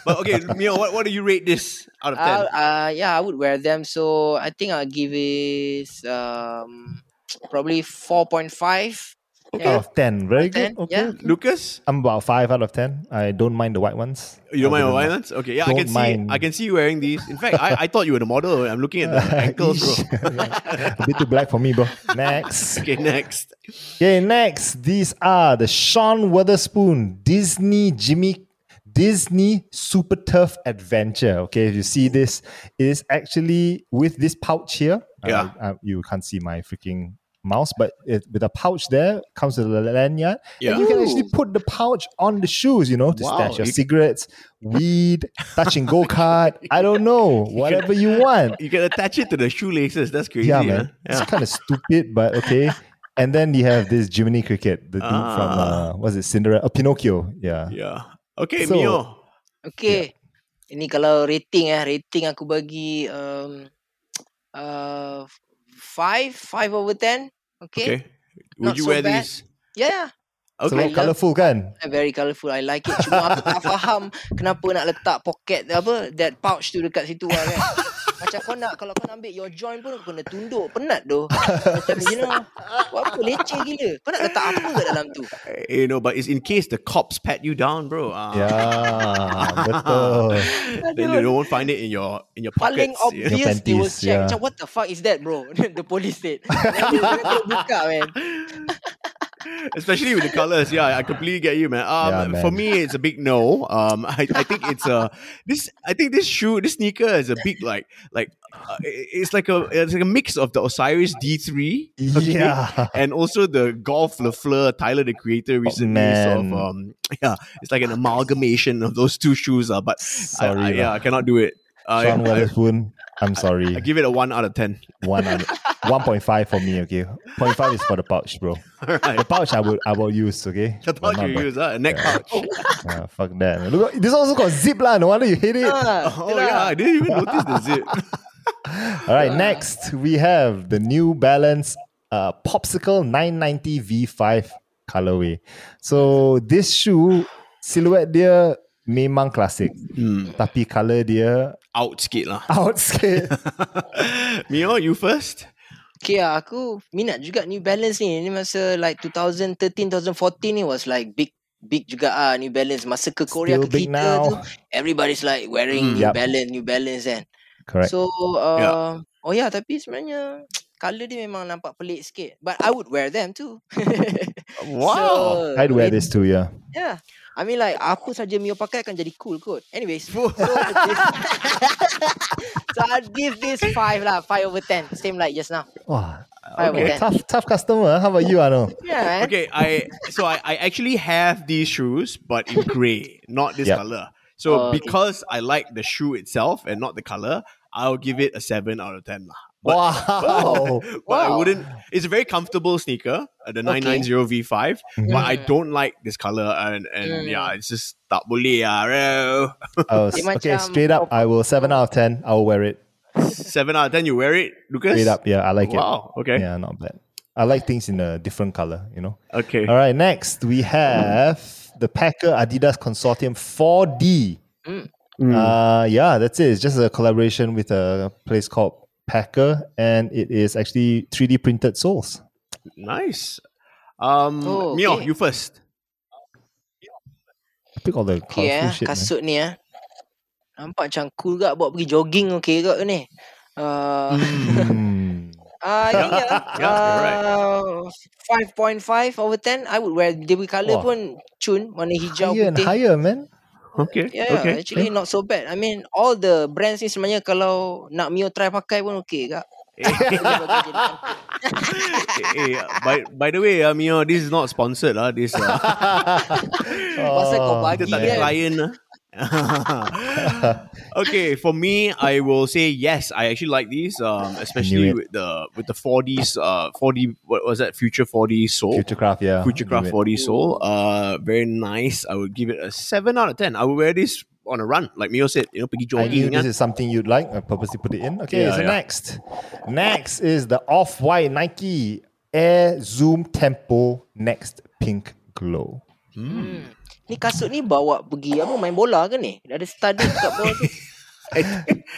S2: But okay, Myo, what, what do you rate this out of 10?
S4: Uh, uh, yeah, I would wear them. So I think I'll give it um, probably 4.5 Okay.
S3: Out of 10. Very good.
S4: 10,
S3: okay.
S4: Yeah.
S2: Lucas?
S3: I'm about 5 out of 10. I don't mind the white ones.
S2: You don't mind
S3: the
S2: white ones? Okay. Yeah, I can
S3: mind.
S2: see I can see you wearing these. In fact, I, I thought you were the model. I'm looking at the ankles, bro.
S3: a bit too black for me, bro. Next.
S2: okay, next.
S3: Okay, next. These are the Sean Wotherspoon Disney Jimmy Disney Super Turf Adventure. Okay, if you see this, it is actually with this pouch here.
S2: Yeah.
S3: Uh, uh, you can't see my freaking mouse, but it, with a pouch there comes with a lanyard.
S2: Yeah.
S3: And you can actually put the pouch on the shoes, you know, to
S2: Wow,
S3: stash your
S2: you-
S3: cigarettes, weed, Touch 'n Go kart. I don't know, whatever you want.
S2: You can attach it to the shoelaces. That's crazy.
S3: Yeah, man.
S2: Yeah.
S3: It's kind of stupid, but okay. And then you have this Jiminy Cricket, the dude from
S2: Ah.
S3: uh, what's it, Cinderella, oh, Pinocchio. Yeah.
S2: Yeah. Okay,
S3: So-
S2: Myo.
S4: Okay. Ini kalau rating eh, rating aku bagi um uh five, five over ten. Okay.
S2: Okay. Would
S4: Not
S2: you
S4: so
S2: wear
S4: bad.
S2: these?
S4: Yeah, yeah.
S3: So
S2: Okay.
S3: colourful kan?
S4: Very colourful. I like it. Cuma aku tak faham kenapa nak letak pocket apa that pouch tu dekat situ lah kan. Macam kau nak kalau kau nak ambil your joint pun kau kena tunduk penat doh. Macam you know buat apa leceh gila. Kau nak letak apa kat dalam tu?
S2: You know, but it's in case the cops pat you down, bro. Ah.
S3: Ya, betul.
S2: Then they don't find it in your in your pockets.
S4: Paling
S2: yeah.
S4: obvious they will
S3: panties,
S4: check.
S3: yeah.
S4: Macam what the fuck is that bro? the police said. Buka man.
S2: Especially with the colors, yeah, I completely get you, man. Um,
S3: Yeah, man.
S2: for me, it's a big no. Um, I, I think it's a this. I think this shoe, this sneaker, is a big like like uh, it's like a it's like a mix of the Osiris D three,
S3: Yeah.
S2: and also the Golf le Fleur Tyler the Creator recently. sort of, um, yeah, it's like an amalgamation of those two shoes, uh, but I,
S3: Sorry
S2: I, yeah. I cannot do it. I,
S3: Sean
S2: I,
S3: Wotherspoon, I'm sorry.
S2: I give it a one out of ten.
S3: One out- 1.5 for me, okay? 0.5 is for the pouch, bro.
S2: All right.
S3: The pouch I will I will use, okay?
S2: The pouch
S3: not
S2: you
S3: the-
S2: use, uh, a neck pouch.
S3: Ah, fuck that. man. Look, this also got zip lah. No wonder you hate it.
S4: Ah,
S2: Oh yeah, I didn't even notice the zip.
S3: All right, next we have the New Balance uh, Popsicle 990 V5 colorway. So this shoe silhouette dia memang klasik.
S2: Hmm.
S3: Tapi color dia
S2: Out sikit lah.
S3: out sikit.
S2: Myo, you first.
S4: Okay lah, aku minat juga New Balance ni. Ni masa like 2013, 2014 ni was like big big juga ah New Balance. Masa ke Korea
S3: Still
S4: ke kita
S3: now.
S4: tu, everybody's like wearing
S2: Hmm.
S4: New
S3: Yup.
S4: Balance, New Balance kan.
S3: Correct.
S4: So, uh, oh yeah, tapi sebenarnya color dia memang nampak pelik sikit. But I would wear them too.
S2: Wow.
S4: So,
S3: I'd wear
S4: it-
S3: this too, yeah.
S4: Yeah. I mean like apa saja Myo pakai akan jadi cool kot. Anyways. so, this, so I'll give this 5 lah. 5 over 10. Same like just now.
S3: Wow.
S2: Okay.
S3: Tough, tough customer. How about you, Ano?
S4: Yeah, man.
S2: Okay, I so I, I actually have these shoes, but in gray, not this
S3: Yep.
S2: color. So
S4: oh, okay.
S2: because I like the shoe itself and not the color, I'll give it a seven out of ten. lah. But,
S3: wow.
S2: but I
S4: Wow.
S2: wouldn't. It's a very comfortable sneaker, uh, the nine nine zero V five. But I don't like this color, and and
S4: Mm.
S2: yeah, it's just tak boleh ah.
S3: Oh, okay, straight up, I will 7 out of 10. I will wear it.
S2: Seven out of ten. You wear it, Lucas?
S3: Straight up, yeah, I like
S2: Wow.
S3: it.
S2: Okay.
S3: Yeah, not bad. I like things in a different color, you know.
S2: Okay.
S3: All right, next we have the Packer Adidas Consortium 4D.
S4: Mm.
S3: Uh, yeah, that's it. It's just a collaboration with a place called Packer, and it is actually 3D printed soles.
S2: Nice. Um,
S4: Oh,
S2: Myo,
S4: okay.
S2: you first.
S3: Pick all the
S4: Okay
S3: colorful
S4: eh,
S3: shit. man.
S4: kasut ni eh. Nampak macam cool gak buat pergi jogging okay ke ni. Uh, uh, yeah,
S2: Yeah, you're right.
S4: Uh, 5.5 over 10. I would wear dia punya colour
S3: Wah.
S4: pun cun, warna hijau
S3: higher
S4: putih.
S3: higher, man.
S2: Okay.
S4: Yeah,
S2: okay.
S4: actually not so bad. I mean, all the brands ni sebenarnya kalau nak Myo try pakai pun okay kak. Boleh bagi jadi cantik.
S2: hey, by by the way, uh, Myo, this is not sponsored. Uh, this uh,
S4: Pasal kau
S3: Oh,
S4: bagi
S2: kita tak ada client. ah. okay, for me, I will say yes. I actually like these, um, especially with the with the 4Ds, uh, 4D. What was that? Future 4D Soul.
S3: Futurecraft, yeah.
S2: Futurecraft
S3: Knew it.
S2: 4D Soul. Uh, very nice. I would give it a seven out of ten. I would wear this on a run, like Myo said. You know, pergi jogging.
S3: this is something you'd like. I purposely put it in. Okay,
S2: Yeah,
S3: so
S2: yeah.
S3: next. Next is the off-white Nike Air Zoom Tempo Next Pink Glow.
S4: Hmm. Ni kasut ni bawa pergi apa main bola ke ni? Ada studded kat bawah tu.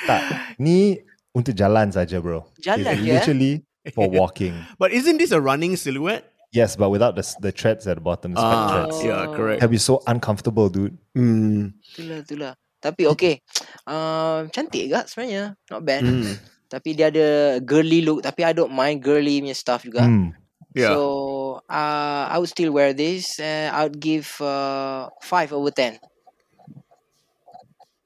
S3: Tak, ni untuk jalan saja, bro.
S4: Jalan
S3: It's
S4: je, eh?
S3: literally for walking.
S2: But isn't this a running silhouette?
S3: Yes, but without the the threads at the bottom, the
S2: Ah,
S3: threads.
S2: yeah, correct.
S3: It'll be so uncomfortable, dude.
S2: Hmm.
S4: Itulah, itulah. Tapi okay. Uh, cantik juga sebenarnya. Not bad.
S2: Hmm.
S4: Tapi dia ada girly look. Tapi I don't mind girly punya stuff juga.
S3: Hmm.
S2: Yeah.
S4: So uh, I would still wear this. Uh, I would give uh, 5 over 10.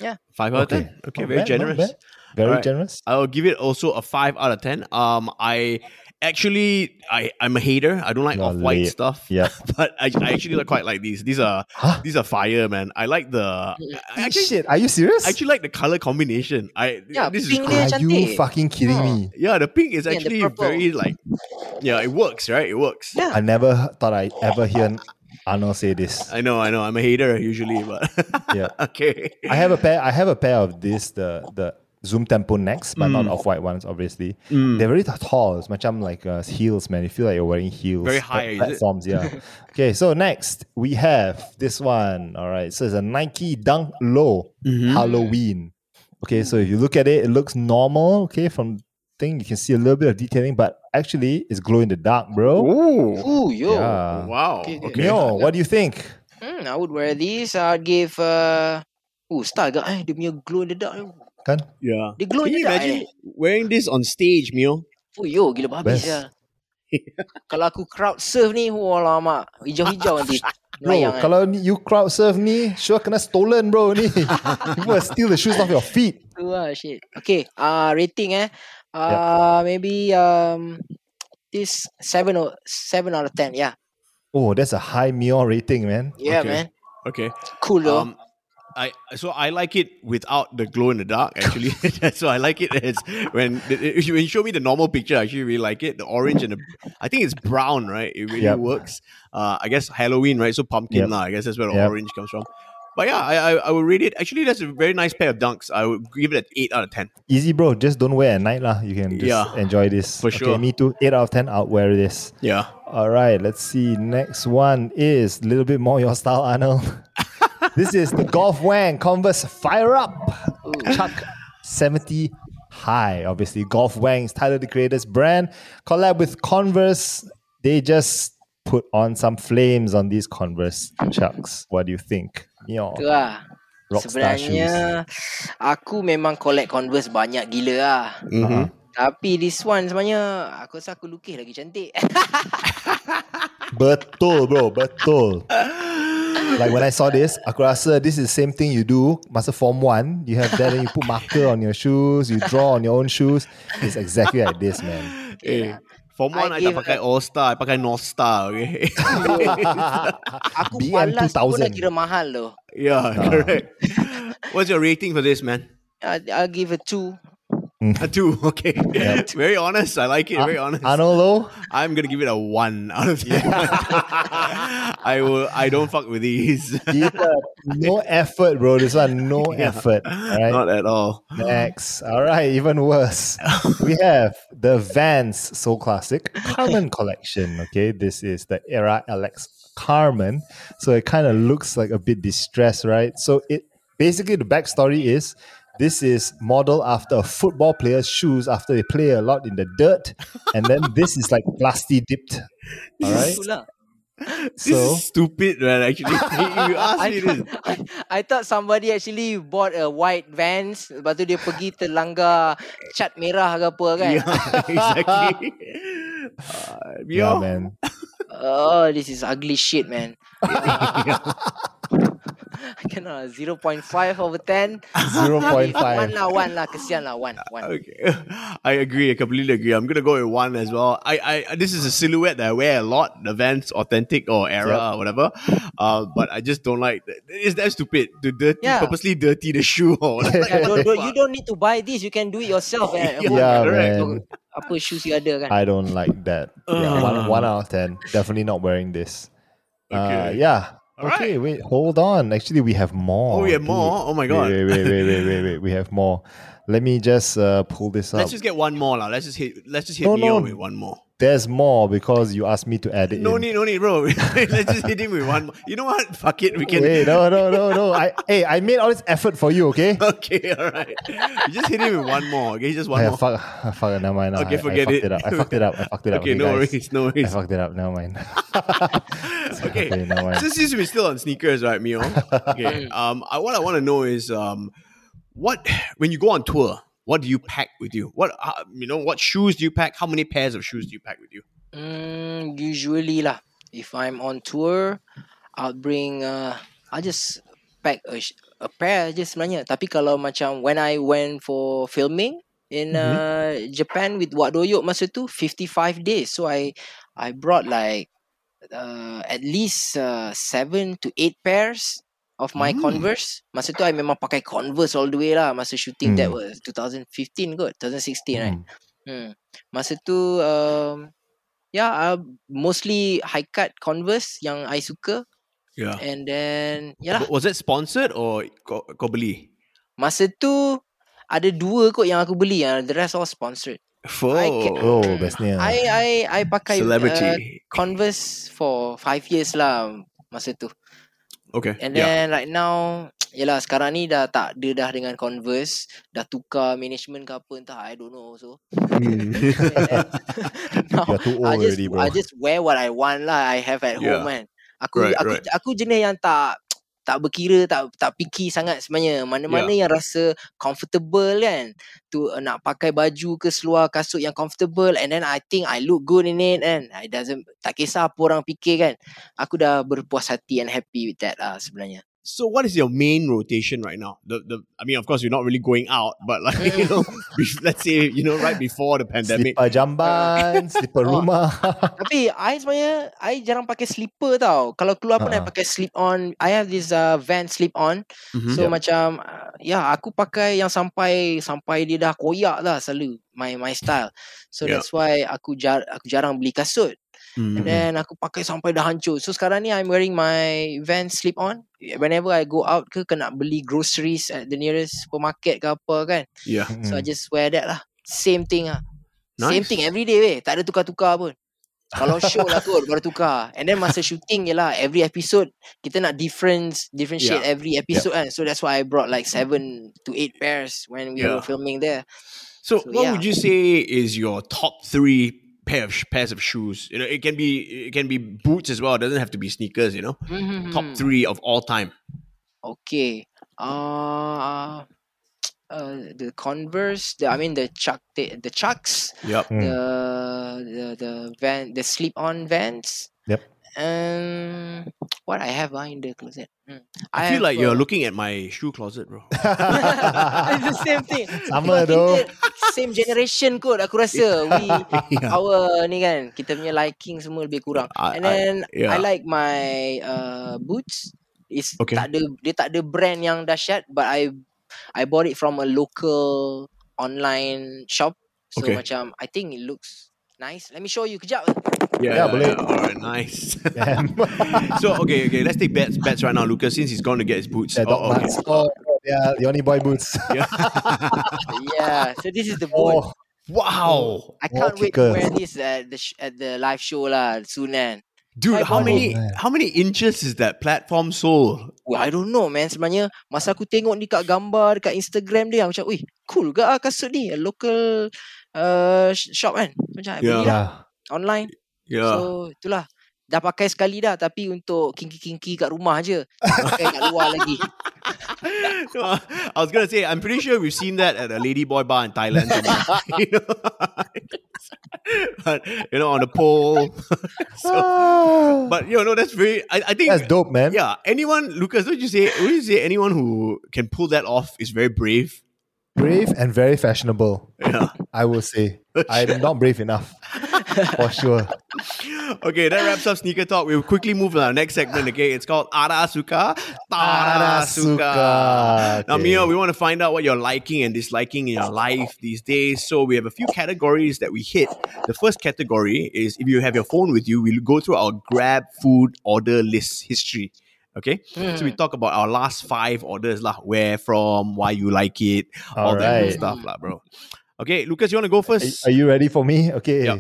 S4: Yeah.
S2: Five out of ten. Okay,
S3: Not
S2: very
S3: bad, not
S2: generous.
S3: bad. Very
S2: Alright.
S3: generous.
S2: I'll give it also a five out of ten. Um, I actually I I'm a hater. I don't like off white stuff.
S3: Yeah.
S2: but I, I actually like, quite like these. These are
S3: Huh?
S2: these are fire, man. I like the I actually
S3: Shit, are you serious?
S2: I actually like the color combination. I
S4: Yeah,
S2: this is
S4: pink
S2: cool.
S3: are you fucking kidding
S4: Oh.
S3: me?
S2: Yeah, the pink is actually
S4: purple.
S2: very like yeah, it works, right? It works.
S4: Yeah.
S3: I never thought I'd ever hear Arnold say this.
S2: I know, I know. I'm a hater usually, but
S3: Yeah.
S2: okay.
S3: I have a pair. I have a pair of this. The the Zoom Tempo Next, but not
S2: Mm.
S3: off white ones, obviously.
S2: Mm.
S3: They're very tall. It's macam like uh, heels, man. You feel like you're wearing heels.
S2: Very high, is
S3: platforms, yeah. okay, so next we have this one. All right, so it's a Nike Dunk Low
S2: Mhm.
S3: Halloween. Okay, so if you look at it, it looks normal. Okay, from thing you can see a little bit of detailing, but actually it's glow in the dark, bro.
S2: Ooh.
S4: Ooh, yo.
S3: Yeah.
S2: Wow.
S4: Okay, okay.
S2: Okay.
S3: Myo, what do you think?
S4: Hmm, I would wear these. I'd give uh Ooh, star agak eh. Dia punya glow in the dark. Tu.
S3: Kan?
S2: Yeah.
S4: Dia glow
S2: Can you imagine
S4: Eh.
S2: wearing this on stage, Myo?
S4: Oh, yo, gila babi
S3: Best.
S4: ya. Kalau aku crowd surf ni, wah mak. Hijau-hijau nanti.
S3: Bro,
S4: Melayang kan.
S3: kalau ni, you crowd surf ni, sure kena stolen bro ni. People will steal the shoes off your feet.
S4: Tu lah, shit. Okay, uh, rating eh. Uh, Maybe um, this 7 or 7 out of 10. Yeah,
S3: Oh, that's a high Myo rating, man.
S4: yeah
S2: Okay.
S4: man.
S2: Okay.
S4: Cool though.
S2: Um, I so I like it without the glow in the dark. Actually, so I like it as when if you, when you show me the normal picture, I actually really like it. The orange and the I think it's brown, right? It really
S3: Yep.
S2: works. Uh, I guess Halloween, right? So pumpkin,
S3: Yep.
S2: lah. I guess that's where the
S3: Yep.
S2: orange comes from. But yeah, I, I I would rate it. Actually, that's a very nice pair of dunks. I would give it an eight out of ten.
S3: Easy, bro. Just don't wear at night lah. You can just
S2: Yeah,
S3: enjoy this.
S2: for
S3: Okay,
S2: sure.
S3: me too. 8 out of 10, I'll wear this.
S2: Yeah.
S3: All right, let's see. Next one is a little bit more your style, Arnold. this is the Golf Wang Converse Fire Up Chuck 70 High. Obviously, Golf Wang's is Tyler the Creator's brand. Collab with Converse. They just put on some flames on these Converse Chucks. What do you think? Myo,
S4: Tu lah.
S3: Rockstar shoes.
S4: Sebenarnya aku memang collect Converse banyak gila lah.
S2: Mm-hmm.
S4: Tapi this one sebenarnya aku rasa aku lukis lagi cantik.
S3: Betul, bro. Betul. Like when I saw this, aku rasa this is the same thing you do masa form 1. You have that and you put marker on your shoes, you draw on your own shoes. It's exactly like this, man.
S2: Eh, form one, I,
S4: give
S2: tak pakai All Star, I pakai North Star. Okay.
S4: aku
S3: BM
S4: balas pun dah
S3: 2000.
S4: kira mahal loh.
S2: yeah, correct. What's your rating for this, man?
S4: I, I'll give a 2.
S2: A two. Okay.
S3: Yep.
S2: Very honest. I like it. Ah, Very honest.
S3: Ah, Arnold Low,
S2: I'm gonna give it a one out of ten. I will. I don't fuck with these.
S3: no effort, bro. This one, no effort. All right.
S2: Not at all.
S3: Next. All right, even worse. we have the Vans Soul Classic Carmen collection. Okay, this is the Era Alex Carmen. So it kind of looks like a bit distressed, right? So it basically the backstory is this is modeled after a football player's shoes after they play a lot in the dirt, and then this is like plastic dipped. All right.
S2: This
S3: So
S2: is stupid, man. Actually, you asked
S4: I,
S2: me this.
S4: I, I thought somebody actually bought a white Vans Lepas tu dia pergi terlanggar cat merah ke apa kan
S2: Yeah, exactly. Uh,
S3: yeah, man.
S4: Oh this is ugly shit man I cannot 0.5 over 10
S3: Zero point
S4: 1
S3: five.
S4: lah 1 lah Kesian lah 1 1
S2: Okay, I agree. I completely agree. I'm gonna go with one as well. I, I, this is a silhouette that I wear a lot. The Vans Authentic or Era
S3: Yep.
S2: or whatever. Uh, but I just don't like. Is that stupid to dirty,
S4: Yeah.
S2: purposely dirty the shoe? Or like,
S4: yeah, don't, don't, you don't need to buy this You can do it yourself eh. Apa-
S3: Yeah,
S2: correct.
S3: man.
S4: Apa shoes you ada kan
S3: I don't like that. Yeah, one, one out of ten. Definitely not wearing this. Uh,
S2: Okay.
S3: yeah.
S2: All
S3: okay, wait, hold on. Actually, we have more.
S2: Oh, we have
S3: dude.
S2: more? Oh my
S3: Wait,
S2: God.
S3: Wait, wait, wait, wait, wait, wait. We have more. Let me just uh, pull this up.
S2: Let's just get one more, lah. Let's just hit. Let's just hit
S3: No,
S2: Myo
S3: no.
S2: with one more.
S3: There's more because you asked me to add it
S2: No
S3: in.
S2: need, no need, bro. let's just hit him with one more. You know what? Fuck it. We can.
S3: Wait, no, no, no, no. I, hey, I made all this effort for you, okay?
S2: Okay, all right. You just hit him with one more. Okay, just one
S3: Yeah,
S2: more.
S3: fuck, fuck it, never mind.
S2: Okay,
S3: I,
S2: forget
S3: I
S2: it.
S3: it. up. I fucked it up. I fucked it up.
S2: Okay, no
S3: guys.
S2: worries, no worries.
S3: I fucked it up. Never mind.
S2: Okay.
S3: Okay, never mind.
S2: Since since we're still on sneakers, right, Myo? Okay. um, I, what I want to know is um, what when you go on tour, what do you pack with you? What uh, you know? What shoes do you pack? How many pairs of shoes do you pack with you?
S4: Mm, usually lah. If I'm on tour, I'll bring. Uh, I'll just pack a, a pair je sebenarnya. Tapi kalau macam when I went for filming in uh, Japan with Wak Doyok masa tu 55 days. So I I brought like uh, at least uh, seven to eight pairs of my
S2: Mm.
S4: Converse. Masa tu I memang pakai Converse all the way lah. Masa shooting that
S3: Mm.
S4: was 2015 kot, 2016 right.
S3: Hmm.
S4: Hmm. Masa tu um, yeah, uh, mostly high cut Converse yang I suka
S2: Yeah.
S4: and then yalah
S2: Was it sponsored or kau, kau beli?
S4: masa tu ada dua kot yang aku beli ah. The rest all sponsored. I can-
S2: Oh,
S3: Oh, bestnya.
S4: I I I pakai uh,
S2: celebrity.
S4: Converse for five years lah masa tu.
S2: Okay.
S4: And
S2: yeah.
S4: then right now Yelah sekarang ni dah tak ada dah dengan Converse Dah tukar management ke apa entah I don't know also
S2: Hmm.
S4: now,
S3: You're too old
S4: I just
S3: already, bro.
S4: I just wear what I want lah I have at
S2: Yeah.
S4: home kan Aku
S2: Right,
S4: aku
S2: right.
S4: aku jenis yang tak tak berkira tak tak picky sangat sebenarnya. Mana-mana yang rasa comfortable kan tu uh, nak pakai baju ke seluar kasut yang comfortable and then I think I look good in it and I doesn't tak kisah apa orang fikir kan. Aku dah berpuas hati and happy with that lah sebenarnya
S2: So what is your main rotation right now? The the I mean, of course, you're not really going out, but like you know, be- let's say you know, right before the pandemic.
S3: Slipper jamban, slipper
S4: Oh.
S3: rumah.
S4: Tapi I sebenarnya I jarang pakai slipper tau. Kalau keluar pun I
S3: Ha.
S4: pakai slip on. I have this uh, van slip on.
S2: Mhm.
S4: So macam uh, ya aku pakai yang sampai sampai dia dah koyak lah selalu my my style. So
S2: Yeah.
S4: that's why aku jar aku jarang beli kasut.
S2: Mhm.
S4: And then aku pakai sampai dah hancur. So sekarang ni I'm wearing my van slip on. Whenever I go out ke kena beli groceries at the nearest supermarket ke apa kan.
S2: yeah.
S4: So I
S3: Mm.
S4: just wear that lah. Same thing ah. Same thing every day weh. Tak ada tukar-tukar pun. Kalau show lah kot baru tukar. And then masa shooting je lah. Every episode kita nak difference differentiate
S2: Yeah.
S4: every episode kan. So that's why I brought like seven to eight pairs when we
S2: Yeah.
S4: were filming there.
S2: So,
S4: So,
S2: what
S4: yeah.
S2: would you say is your top three pair of sh- pairs of shoes? You know, it can be it can be boots as well. It doesn't have to be sneakers. You know, top
S4: Mhm.
S2: three of all time.
S4: Okay. Uh, uh, the Converse, the I mean the Chuck, the, the Chucks,
S2: Yep.
S3: Mm.
S4: the the the van, the slip-on Vans.
S3: Yep.
S4: Um, what I have ah in the closet. Mm.
S2: I, feel
S4: have,
S2: like you're
S4: uh,
S2: looking at my shoe closet, bro.
S4: it's the same thing.
S3: Sama
S4: Kita
S3: tu.
S4: Same generation kot aku rasa. We
S2: Yeah.
S4: our ni kan kita punya liking semua lebih kurang.
S2: I-
S4: And then
S2: I- yeah.
S4: I like my uh, boots. It's
S2: Okay.
S4: tak ada dia tak ada brand yang dahsyat but I I bought it from a local online shop. So
S2: Okay.
S4: macam I think it looks nice. Let me show you kejap.
S3: Yeah, boleh.
S2: All right, nice.
S3: Damn.
S2: so okay, okay. Let's take bets bets right now, Lucas. Since he's going to get his boots.
S3: Yeah,
S2: Oh, okay.
S3: Oh, yeah, the only boy boots.
S2: Yeah.
S4: yeah. So this is the boy.
S3: oh,
S2: wow,
S4: I can't
S3: wall
S4: wait to wear this at the sh- at the live show lah soon kan.
S2: dude.
S4: My
S2: How many
S3: Oh, man.
S2: how many inches is that platform sole?
S4: Well, I don't know man Sebenarnya Masa aku tengok ni kat gambar Dekat Instagram dia Macam Wih cool ke ah kasut ni A Local uh, Shop kan Macam I
S2: Yeah.
S4: beli lah
S3: yeah.
S4: Online
S2: Yeah.
S4: So itulah Dah pakai sekali dah Tapi untuk kinki-kinki kat rumah je Pakai kat luar lagi
S2: I was gonna say, I'm pretty sure we've seen that at a ladyboy bar in Thailand. you, know? but, you know, on the pole. so,
S3: Ah,
S2: but you know, that's very. I, I think
S3: that's dope, man.
S2: Yeah, anyone, Lucas, would you say? Would you say anyone who can pull that off is very brave?
S3: Brave and very fashionable.
S2: Yeah.
S3: I will say. I'm not brave enough. For sure.
S2: Okay, that wraps up sneaker talk. We'll quickly move to our next segment. Okay, it's called Ara Suka. Tara Suka.
S3: Suka.
S2: Now,
S3: Okay.
S2: Myo, we want to find out what you're liking and disliking in your life these days. So we have a few categories that we hit. The first category is if you have your phone with you, we'll go through our Grab food order list history. Okay, so we hmm. talk about our last five orders, lah, where from, why you like it, all that good
S3: Alright.
S2: stuff, lah, bro. Okay, Lucas, you want to go first?
S3: are you ready for me? Okay.
S2: Yeah.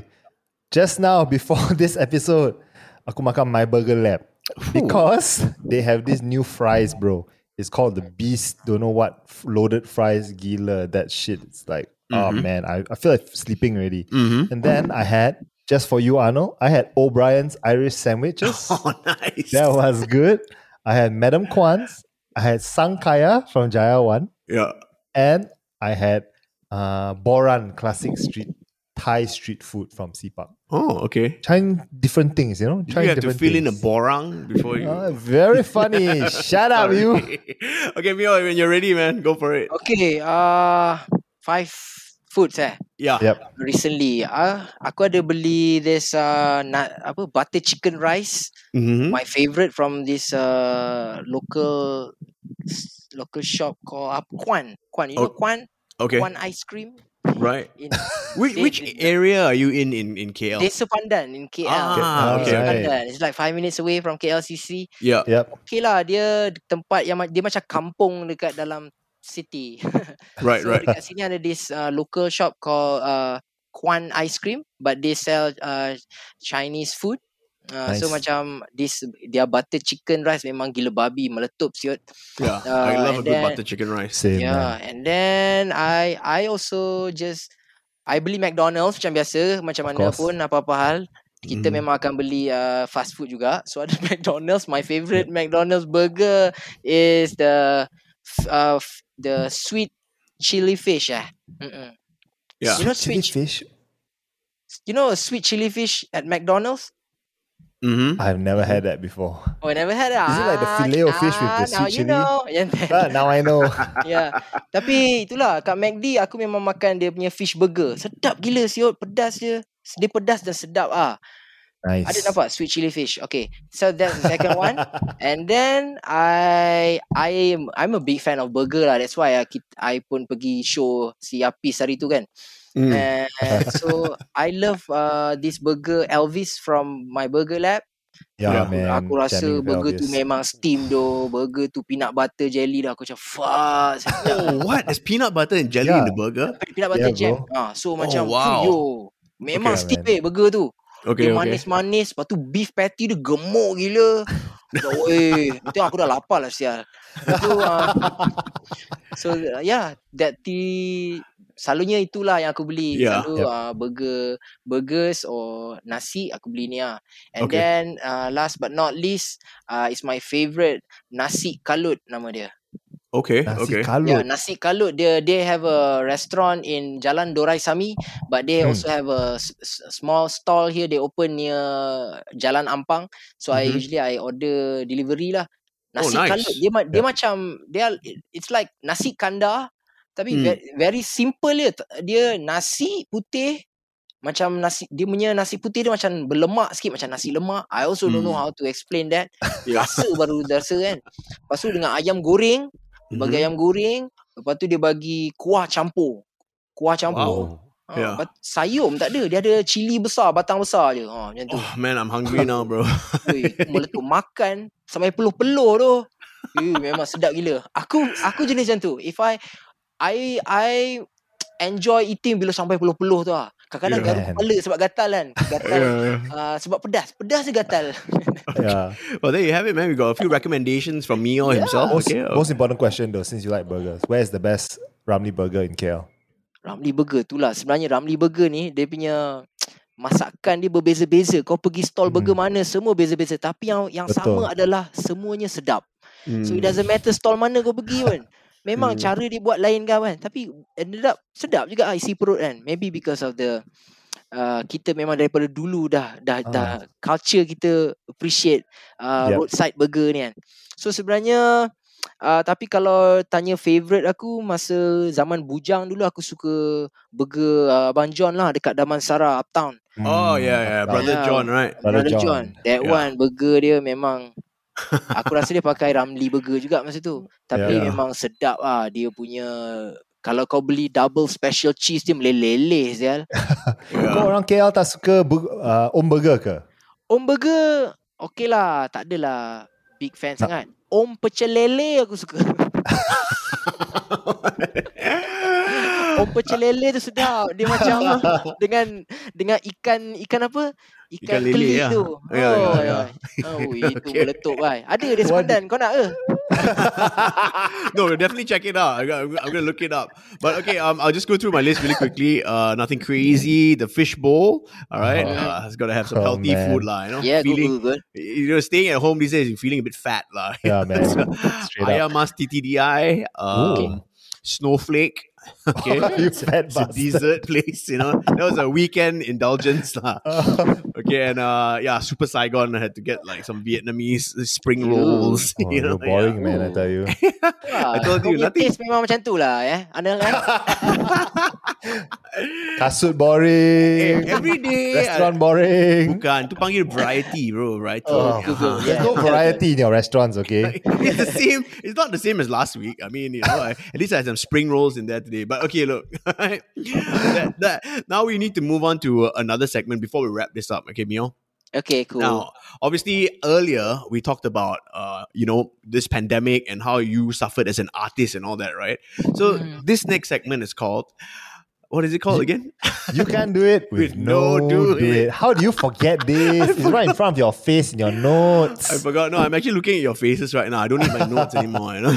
S3: Just now, before this episode, aku makan my burger lab. Because they have this new fries, bro. It's called the Beast, don't know what, loaded fries, gila, that shit. It's like, oh man, I, I feel like sleeping already.
S2: Mm-hmm.
S3: And then I had, just for you, Arno, I had O'Brien's Irish sandwiches.
S2: Oh, nice.
S3: that was good. I had Madam Kwan's. I had Sangkaya from Jaya One.
S2: yeah.
S3: And I had uh, Boran classic street Thai street food from Sipak.
S2: Oh, okay.
S3: Trying different things, you know. Trying
S2: you have to
S3: different
S2: fill in a borang before you?
S3: Ah, very funny. Shut up, you.
S2: okay, Myo, when you're ready, man, go for it.
S4: Okay uh, Five foods eh
S2: Yeah.
S3: Yep.
S4: Recently uh, Aku ada beli This uh, nut, apa Butter chicken rice
S2: Mm-hmm.
S4: My favorite from this uh, Local Local shop Called apa, Kwan Kwan You know
S2: Oh,
S4: Kwan
S2: Okay.
S4: Kwan ice cream
S2: Right.
S4: in
S2: Which,
S4: They-
S2: which
S4: they-
S2: area are you in in, in KL?
S4: Desa Pandan in KL.
S2: Ah,
S3: okay,
S4: Desa. Pandan. It's like five minutes away from KLCC.
S2: yeah.
S3: Yep.
S4: Okay lah, dia tempat yang dia macam kampung dekat dalam city.
S2: Right,
S4: so
S2: right.
S4: dekat sini ada this uh, local shop called uh, Kwan Ice Cream, but they sell uh, Chinese food. Uh, So
S3: Nice.
S4: macam this their butter chicken rice memang gila babi meletup siot.
S2: Yeah, I
S4: Uh,
S2: love a
S4: and
S2: good
S4: then-
S2: butter chicken rice.
S3: Same,
S4: Yeah,
S3: man.
S4: and then I I also just I beli McDonald's macam biasa, macam mana pun apa-apa hal. Kita
S2: Mhm.
S4: memang akan beli uh, fast food juga. So ada McDonald's. My favorite McDonald's burger is the uh, the sweet chili fish. Eh. Mm-mm.
S2: Yeah.
S4: You know
S3: Chili
S4: sweet.
S3: fish?
S4: You know sweet chili fish at McDonald's.
S2: Mm-hmm.
S3: I've never had that before.
S4: Oh, never had it.
S3: Is it like the
S4: Ah,
S3: filet of fish with the
S4: ah, now
S3: sweet
S4: you
S3: chili?
S4: know. Yang
S3: Ah, now I know.
S4: Ya. Tapi itulah kat McD aku memang makan dia punya fish burger. Sedap gila siot, pedas dia. Dia pedas dan sedap ah.
S3: Nice.
S4: Ada nampak sweet chili fish. Okay. So that's the second one. And then I I am I'm a big fan of burger lah. That's why I, I pun pergi show si Apis hari tu kan.
S2: Mm.
S4: And so I love uh, this burger Elvis from my burger lab.
S3: Yeah,
S2: Aku-
S3: man.
S4: Aku rasa
S3: jamming
S4: burger tu
S3: Elvis.
S4: memang steam doh. Burger tu peanut butter jelly dah. Aku macam fuck.
S2: Oh, what? There's peanut butter and jelly in
S3: Yeah.
S2: the burger?
S4: peanut butter
S3: Yeah,
S4: jam. Ah, so macam
S2: wow.
S4: yo. Memang
S3: Okay,
S4: steam
S3: man.
S4: eh burger tu.
S2: Okay,
S4: dia
S2: okay.
S4: manis-manis, lepas tu beef patty dia gemuk gila. Weh, itu aku dah lapar lah sial. Lepas tu, uh, so uh, yeah, that tea selalunya itulah yang aku beli.
S2: Yeah.
S4: Selalu
S3: Yep.
S4: uh, burger, burgers or nasi aku beli ni ah. And
S2: Okay.
S4: then uh, last but not least, uh, is my favourite nasi kalut nama dia.
S2: Okay,
S3: Nasi
S2: okay.
S4: Yeah,
S3: kalut.
S4: nasi kalut dia they have a restaurant in Jalan Dorai Sami but they
S3: Hmm.
S4: also have a s- small stall here they open near Jalan Ampang so I
S2: Mhm.
S4: usually I order delivery lah.
S2: Oh,
S4: Nasi
S2: nice.
S4: kalut dia ma- dia macam dia it's like nasi kandar tapi
S2: Hmm.
S4: very, very simple dia dia nasi putih macam nasi dia punya nasi putih dia macam berlemak sikit macam nasi lemak. I also don't know
S2: Hmm.
S4: how to explain that.
S2: Yeah.
S4: Rasa baru rasa kan. Lepas tu dengan ayam goreng bagi
S2: Mhm.
S4: ayam goreng, lepas tu dia bagi kuah campur. Kuah campur.
S3: Oh.
S4: Ha,
S2: Yeah.
S4: lepas- sayur tak ada, dia ada cili besar, batang besar je. Ha, macam tu.
S2: Oh man, I'm hungry now, bro.
S4: Ui, tu meletup makan sampai peluh-peluh tu. Ui, memang sedap gila. Aku aku jenis macam tu. If I I I enjoy eating bila sampai peluh-peluh tu ah. Kadang-kadang
S2: Yeah.
S4: garu
S3: Man.
S4: kepala sebab gatal kan. Gatal
S2: yeah.
S4: uh, sebab pedas. Pedas dia gatal.
S3: Yeah.
S2: Well, there you have it, man. We got a few recommendations from Mio himself.
S3: Most,
S2: Okay.
S3: most important question though, since you like burgers, where is the best Ramly burger in KL?
S4: Ramly Burger tu lah Sebenarnya Ramly Burger ni Dia punya Masakan dia berbeza-beza Kau pergi stall burger mana Semua beza-beza Tapi yang yang
S3: Betul.
S4: sama adalah Semuanya sedap So it
S2: Hmm.
S4: doesn't matter stall mana kau pergi pun Memang
S2: Hmm.
S4: cara dia buat lain kan kan Tapi ended up Sedap juga ah, isi perut kan Maybe because of the Uh, kita memang daripada dulu dah dah
S3: Ah.
S4: dah culture kita appreciate uh,
S3: Yep.
S4: roadside burger ni kan. So sebenarnya uh, tapi kalau tanya favourite aku masa zaman bujang dulu aku suka burger uh, Abang John lah dekat Damansara Uptown.
S2: Oh yeah, yeah, brother
S4: Yeah.
S2: John, right?
S3: Brother
S4: Brother
S3: John.
S4: John. That
S2: Yeah.
S4: one burger dia memang aku rasa dia pakai Ramly burger juga masa tu. Tapi
S3: Yeah.
S4: memang sedap ah dia punya kalau kau beli double special cheese dia meleleh sial.
S3: Kau
S2: Yeah.
S3: orang KL tak suka uh, Om Burger ke?
S4: Om burger okey lah, tak adalah big fan
S3: Tak.
S4: sangat. Om pecel lele aku suka. Om pecel lele tu sedap. Dia macam dengan dengan ikan ikan apa? Ikan,
S2: Ikan lele,
S4: keli
S2: ya.
S4: tu.
S2: Ya, ya,
S4: oh,
S2: ya.
S4: Oh, itu
S2: Okay.
S4: meletup bai. Ada dia sepadan. Kau nak ke?
S2: no, we'll definitely check it out. I got, I'm gonna look it up. But okay, um, I'll just go through my list really quickly. Uh, nothing crazy. The fish bowl. All right,
S3: Oh.
S2: uh, has got to have some
S3: Oh,
S2: healthy
S3: man.
S2: food, lah. You know,
S4: Yeah,
S2: feeling.
S4: good, good.
S2: You know, staying at home these days, you're feeling a bit fat, lah.
S3: Yeah, man.
S2: So,
S3: Straight up.
S2: Ayam Mas TTDI. Um, Snowflake. Okay.
S3: You fat
S2: It's a
S3: bastard.
S2: dessert place, you know. That was a weekend indulgence. lah. Okay, and uh yeah, Super Saigon I had to get like some Vietnamese spring rolls.
S3: Oh,
S2: you know,
S3: you're boring,
S2: yeah.
S3: man. I tell you.
S2: I told you,
S4: punya
S2: nothing-
S4: taste memang macam tu lah eh. Anil kan?
S3: Kasut
S2: Eh,
S3: boring.
S2: every day
S3: Restaurant
S2: I,
S3: boring.
S2: bukan, tu panggil variety, bro. Variety.
S3: Oh,
S4: good, good.
S3: There's no variety in your restaurants, okay?
S2: it's the same. It's not the same as last week. I mean, you know, I, at least I had some spring rolls in there today. But okay, look, that, that, now we need to move on to uh, another segment before we wrap this up. Okay, Myo.
S4: Okay, cool.
S2: Now, obviously, earlier we talked about, uh, you know, this pandemic and how you suffered as an artist and all that, right? So
S4: Mm.
S2: this next segment is called, what is it called again?
S3: You can do it with,
S2: With no
S3: no,
S2: do
S3: do,
S2: it.
S3: it. How do you forget this? it's right in front of your face in your notes.
S2: I forgot. No, I'm actually looking at your faces right now. I don't need my notes anymore. You know?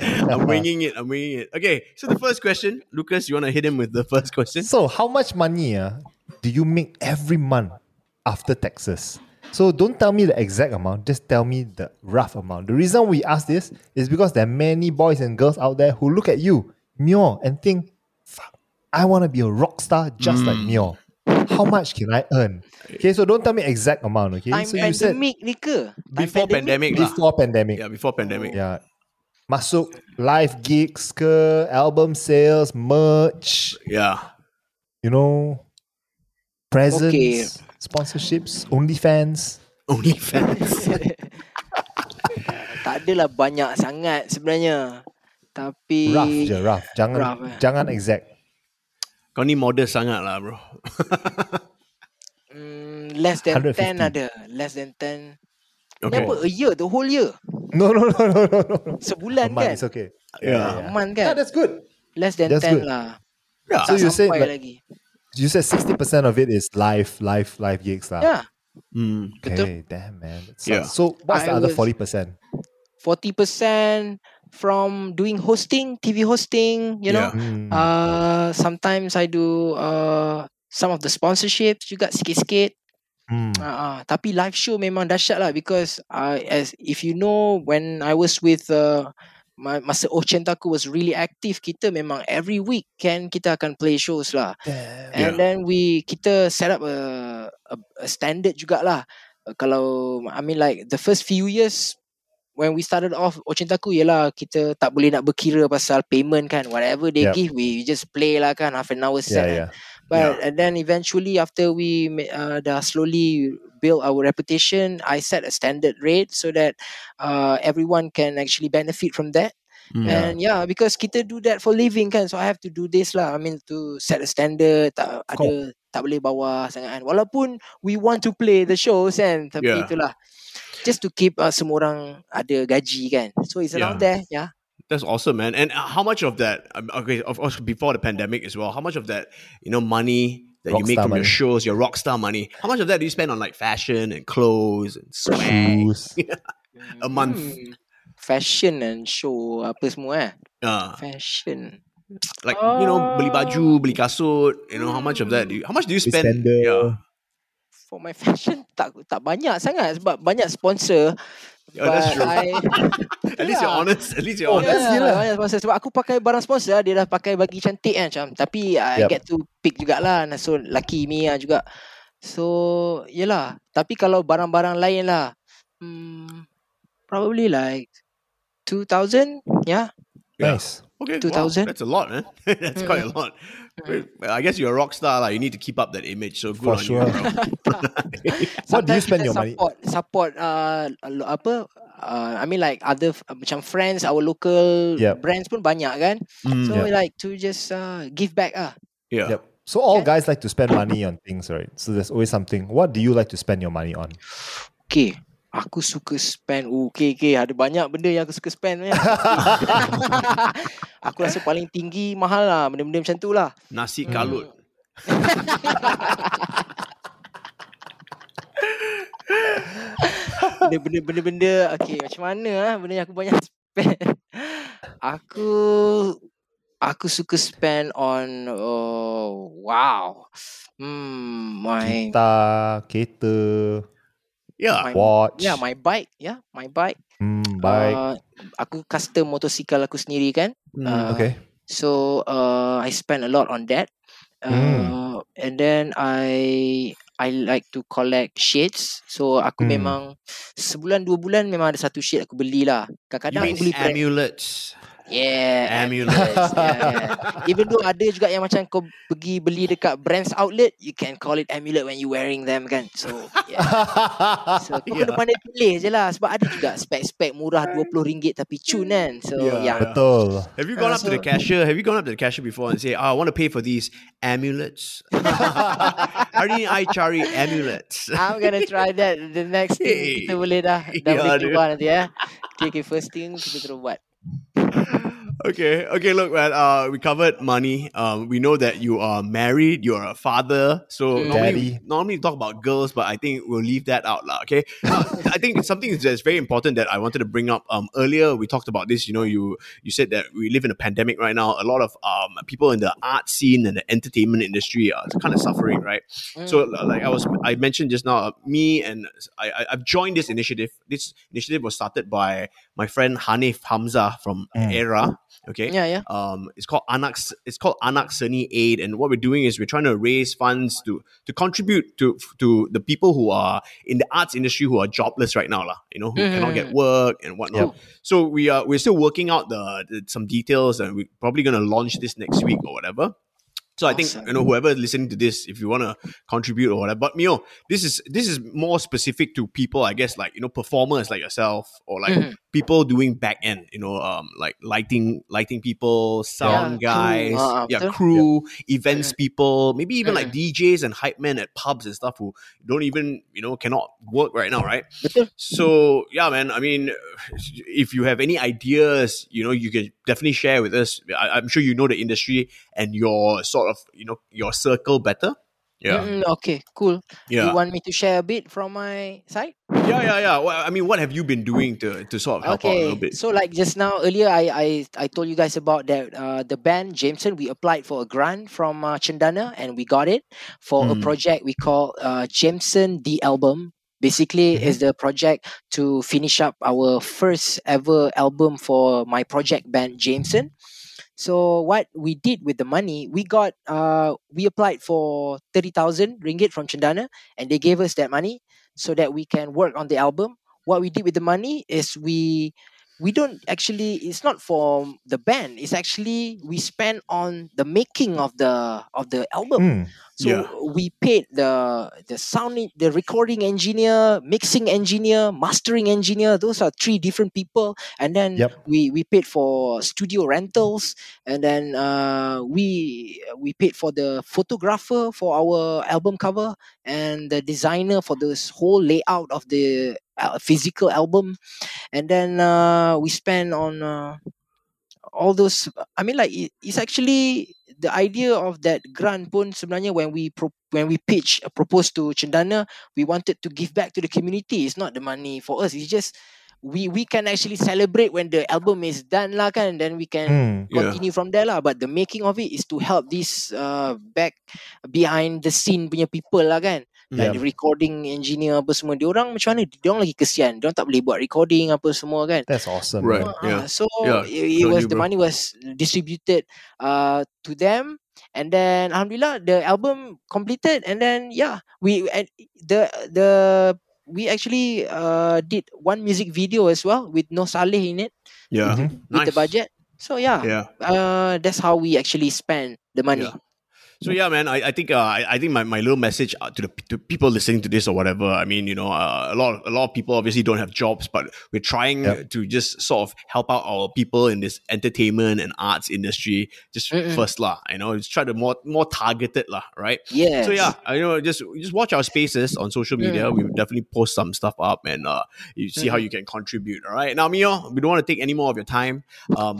S2: I'm winging it. I'm winging it. Okay, so the first question, Lucas, you want to hit him with the first question?
S3: So, how much money uh, do you make every month after taxes? So, don't tell me the exact amount, just tell me the rough amount. The reason we ask this is because there are many boys and girls out there who look at you, Myo, and think, I want to be a rock star just like Myo. How much can I earn? Okay, so don't tell me exact amount, okay?
S4: Time
S3: so you said
S4: pandemic ni ke?
S2: Before pandemic, lah.
S3: before pandemic.
S2: Yeah, before pandemic.
S3: Yeah. Masuk live gigs ke, album sales, merch,
S2: Yeah.
S3: you know, presents,
S4: Okay.
S3: sponsorships, OnlyFans.
S2: OnlyFans.
S4: tak adalah banyak sangat sebenarnya. Tapi
S3: Rough je, rough. Jangan
S4: Rough, eh.
S3: jangan exact.
S2: Kau ni modest sangat lah, bro.
S4: mm, less than
S3: 150.
S4: 10 ada. Less than 10. Ni
S2: Okay.
S4: apa? A year, the whole year.
S3: No, no, no, no, no, no.
S4: Sebulan
S3: A month,
S4: kan?
S3: it's okay.
S2: Yeah.
S4: A month
S3: Yeah, that's good.
S4: Less than
S3: that's
S4: 10
S3: good.
S4: lah.
S2: Yeah.
S3: So
S4: Tak
S3: you said like-
S4: lagi.
S3: You said 60% of it is live, live, live gigs lah.
S4: Yeah.
S2: Mm.
S3: Okay, damn man. That
S2: Yeah.
S3: So what's the other 40%?
S4: 40% from doing hosting, TV hosting, you know.
S2: Yeah.
S3: Hmm.
S4: Uh, sometimes I do uh, some of the sponsorships juga sikit-sikit.
S3: Hmm.
S4: Uh, uh, tapi live show memang dahsyat lah because uh, as if you know when I was with uh, my, masa Ochentaku was really active kita memang every week kan kita akan play shows lah
S3: Damn.
S4: and
S2: Yeah.
S4: then we kita set up a, a, a standard jugalah uh, kalau I mean like the first few years when we started off Ochentaku ialah kita tak boleh nak berkira pasal payment kan whatever they
S3: Yup.
S4: give we just play lah kan half an hour set
S3: Yeah,
S4: kan.
S3: yeah.
S4: But and then eventually after we uh, dah slowly build our reputation, I set a standard rate so that uh, everyone can actually benefit from that.
S2: Mm.
S4: And yeah, because kita do that for living kan, so I have to do this lah. I mean to set a standard, tak ada tak boleh bawah sangat kan. Walaupun we want to play the shows kan, tapi
S2: Yeah.
S4: itulah just to keep uh, semua orang ada gaji kan. So it's around there, yeah.
S2: That's awesome, man. And uh, how much of that? um, Okay, of course, before the pandemic as well. How much of that, you know, money that you make
S3: Rockstar
S2: from your shows, your rock star money? How much of that do you spend on like fashion and clothes and swag
S3: Shoes.
S2: a month?
S4: Hmm. Fashion and show apa semua eh.
S2: Uh,
S4: Fashion.
S2: like you know, beli baju, beli kasut. You know, how much of that? Do you, how much do you spend?
S3: sandal.
S2: Yeah,
S4: for my fashion tak tak banyak sangat sebab banyak sponsor.
S2: Yeah, Oh, that's
S4: But
S2: true.
S4: I,
S2: at least you're
S4: Yeah.
S2: honest. At least you're
S3: Oh,
S2: honest.
S3: that's
S4: yeah,
S3: gila.
S4: banyak sponsor sebab aku pakai barang sponsor dia dah pakai bagi cantik kan macam tapi I
S3: Yup.
S4: get to pick jugalah so lucky me lah juga. So yelah tapi kalau barang-barang lain lah hmm, probably like 2000 yeah
S2: Yeah.
S3: Nice.
S2: Okay, wow,
S4: 2000.
S2: that's a lot, man. that's quite a lot. Well, I guess you're a rock star, like you need to keep up that image. So good
S3: For
S2: on
S3: sure.
S2: you, bro.
S3: What do you spend
S4: kita
S3: your money?
S4: support, Support uh, lo- apa? Uh, I mean like other f- macam friends, our local
S3: Yep.
S4: brands pun banyak kan.
S2: Mm,
S4: So
S3: Yep.
S4: we like to just uh, give back ah.
S2: yeah.
S3: Yep. So all
S4: Yeah.
S3: guys like to spend money on things, right? So there's always something. What do you like to spend your money on?
S4: Okay. Aku suka spend. Oh, Okay okay. Ada banyak benda yang aku suka spend ya. Aku rasa paling tinggi Mahal lah Benda-benda macam tu lah.
S2: Nasi kalut.
S4: Benda-benda Benda-benda Okay macam mana lah Benda yang aku banyak spend? Aku Aku suka spend on oh, Wow. Hmm My
S3: Kita, kereta,
S2: Yeah.
S4: my,
S3: watch,
S4: Yeah my bike Yeah my bike
S3: hmm, bike.
S4: uh, Aku custom motosikal aku sendiri kan
S2: Mm,
S4: uh,
S3: okay.
S4: So uh, I spend a lot on that. Uh,
S3: Hmm.
S4: And then I I like to collect shades. So aku
S3: Hmm.
S4: memang sebulan dua bulan memang ada satu shade aku beli lah.
S2: You
S4: Kadang-kadang aku beli brand.
S2: Amulets?
S4: Yeah,
S2: Amulets.
S4: yeah, yeah. Even though ada juga yang macam kau pergi beli dekat brands outlet, you can call it amulet when you wearing them kan. So, yeah. So, kau
S2: Yeah.
S4: kena pandai pilih je lah. Sebab ada juga spek-spek murah RM20 tapi cun kan. So,
S2: Yeah.
S4: yeah.
S3: Betul.
S2: Have you gone
S4: Uh,
S2: up to the
S4: so-
S2: cashier? Have you gone up to the cashier before and say, oh, I want to pay for these amulets? Hari ni I cari amulets.
S4: I'm gonna try that the next thing
S2: Hey.
S4: kita boleh dah dah
S2: Yeah,
S4: boleh
S2: dude.
S4: keluar nanti ya. Okay, okay, first thing kita terus buat.
S2: Okay, okay. Look, man. Uh, we covered money. Um, we know that you are married. You're a father. So
S4: Mm.
S2: normally, normally we talk about girls, but I think we'll leave that out, lah. Okay. Now, I think something that's very important that I wanted to bring up. Um, earlier we talked about this. You know, you you said that we live in a pandemic right now. A lot of um people in the art scene and the entertainment industry are kind of suffering, right? So, like I was, I mentioned just now, uh, me and I, I, I've joined this initiative. This initiative was started by my friend Hanif Hamza from
S3: Mm.
S2: Era. Okay.
S4: Yeah, yeah.
S2: Um, it's called Anak. It's called Anak Seni Aid, and what we're doing is we're trying to raise funds to to contribute to to the people who are in the arts industry who are jobless right now, lah. You know, who cannot get work and whatnot. So we are we're still working out the, the some details, and we're probably gonna launch this next week or whatever. So I think you know whoever is listening to this, if you want to contribute or whatever, but Myo, this is this is more specific to people, I guess, like you know performers like yourself or like
S4: Mhm.
S2: people doing back end, you know, um, like lighting, lighting people, sound
S4: Yeah, crew.
S2: guys,
S4: Ah, ah,
S2: yeah,
S4: betul.
S2: crew, events people, maybe even like
S4: Mm.
S2: DJs and hype men at pubs and stuff who don't even you know cannot work right now, right? So yeah, man. I mean, if you have any ideas, you know, you can definitely share with us. I, I'm sure you know the industry and your sort of, you know, your circle better. Yeah,
S4: Mm-mm, okay, cool.
S2: yeah,
S4: You want me to share a bit from my side?
S2: yeah, yeah, yeah. Well, I mean, what have you been doing to to sort of help out a little bit?
S4: So like just now earlier I I, I told you guys about that uh, the band Jemson we applied for a grant from uh, Cendana and we got it for a
S2: Mm.
S4: project we call uh, Jemson the album. Basically is the project to finish up our first ever album for my project band Jemson. So what we did with the money, we got uh we applied for 30,000 ringgit from Cendana, and they gave us that money so that we can work on the album. What we did with the money is we we don't actually it's not for the band, it's actually we spend on the making of the of the album.
S3: Mm.
S4: So
S2: Yeah.
S4: we paid the the sound the recording engineer, mixing engineer, mastering engineer. Those are three different people. And then
S3: Yep.
S4: we we paid for studio rentals, and then uh, we we paid for the photographer for our album cover and the designer for this whole layout of the uh, physical album, and then uh, we spent on. Uh, all those I mean like it, it's actually the idea of that grant pun sebenarnya when we pro, when we pitch uh, propose to Cendana we wanted to give back to the community it's not the money for us it's just we we can actually celebrate when the album is done lah kan then we can
S3: Mm.
S2: Yeah.
S4: continue from there lah but the making of it is to help this uh, back behind the scene punya people lah kan like
S3: Yep.
S4: the recording engineer apa semua dia orang macam mana dia orang lagi kesian dia orang tak boleh buat recording apa semua kan
S3: That's awesome.
S2: Right.
S4: Uh,
S2: yeah.
S4: So
S2: Yeah,
S4: it, it was
S2: you,
S4: the money was distributed uh to them, and then alhamdulillah the album completed, and then yeah we and the the we actually uh did one music video as well with Noh Salleh in it
S2: Yeah,
S3: Mhm.
S4: with the budget. So yeah,
S2: Yeah.
S4: uh that's how we actually spend the money.
S2: Yeah. So yeah, man, I, I think uh, I, I think my, my little message uh, to the to people listening to this or whatever. I mean, you know, uh, a lot of, a lot of people obviously don't have jobs, but we're trying
S3: Yep.
S2: to just sort of help out our people in this entertainment and arts industry. Just
S4: Mm-mm.
S2: first lah, you know, just try to more more targeted lah, right?
S4: Yes.
S2: So yeah, I know just just watch our spaces on social media.
S4: Mm.
S2: We will definitely post some stuff up and uh, you see how you can contribute. All right, now Myo, we don't want to take any more of your time. Um,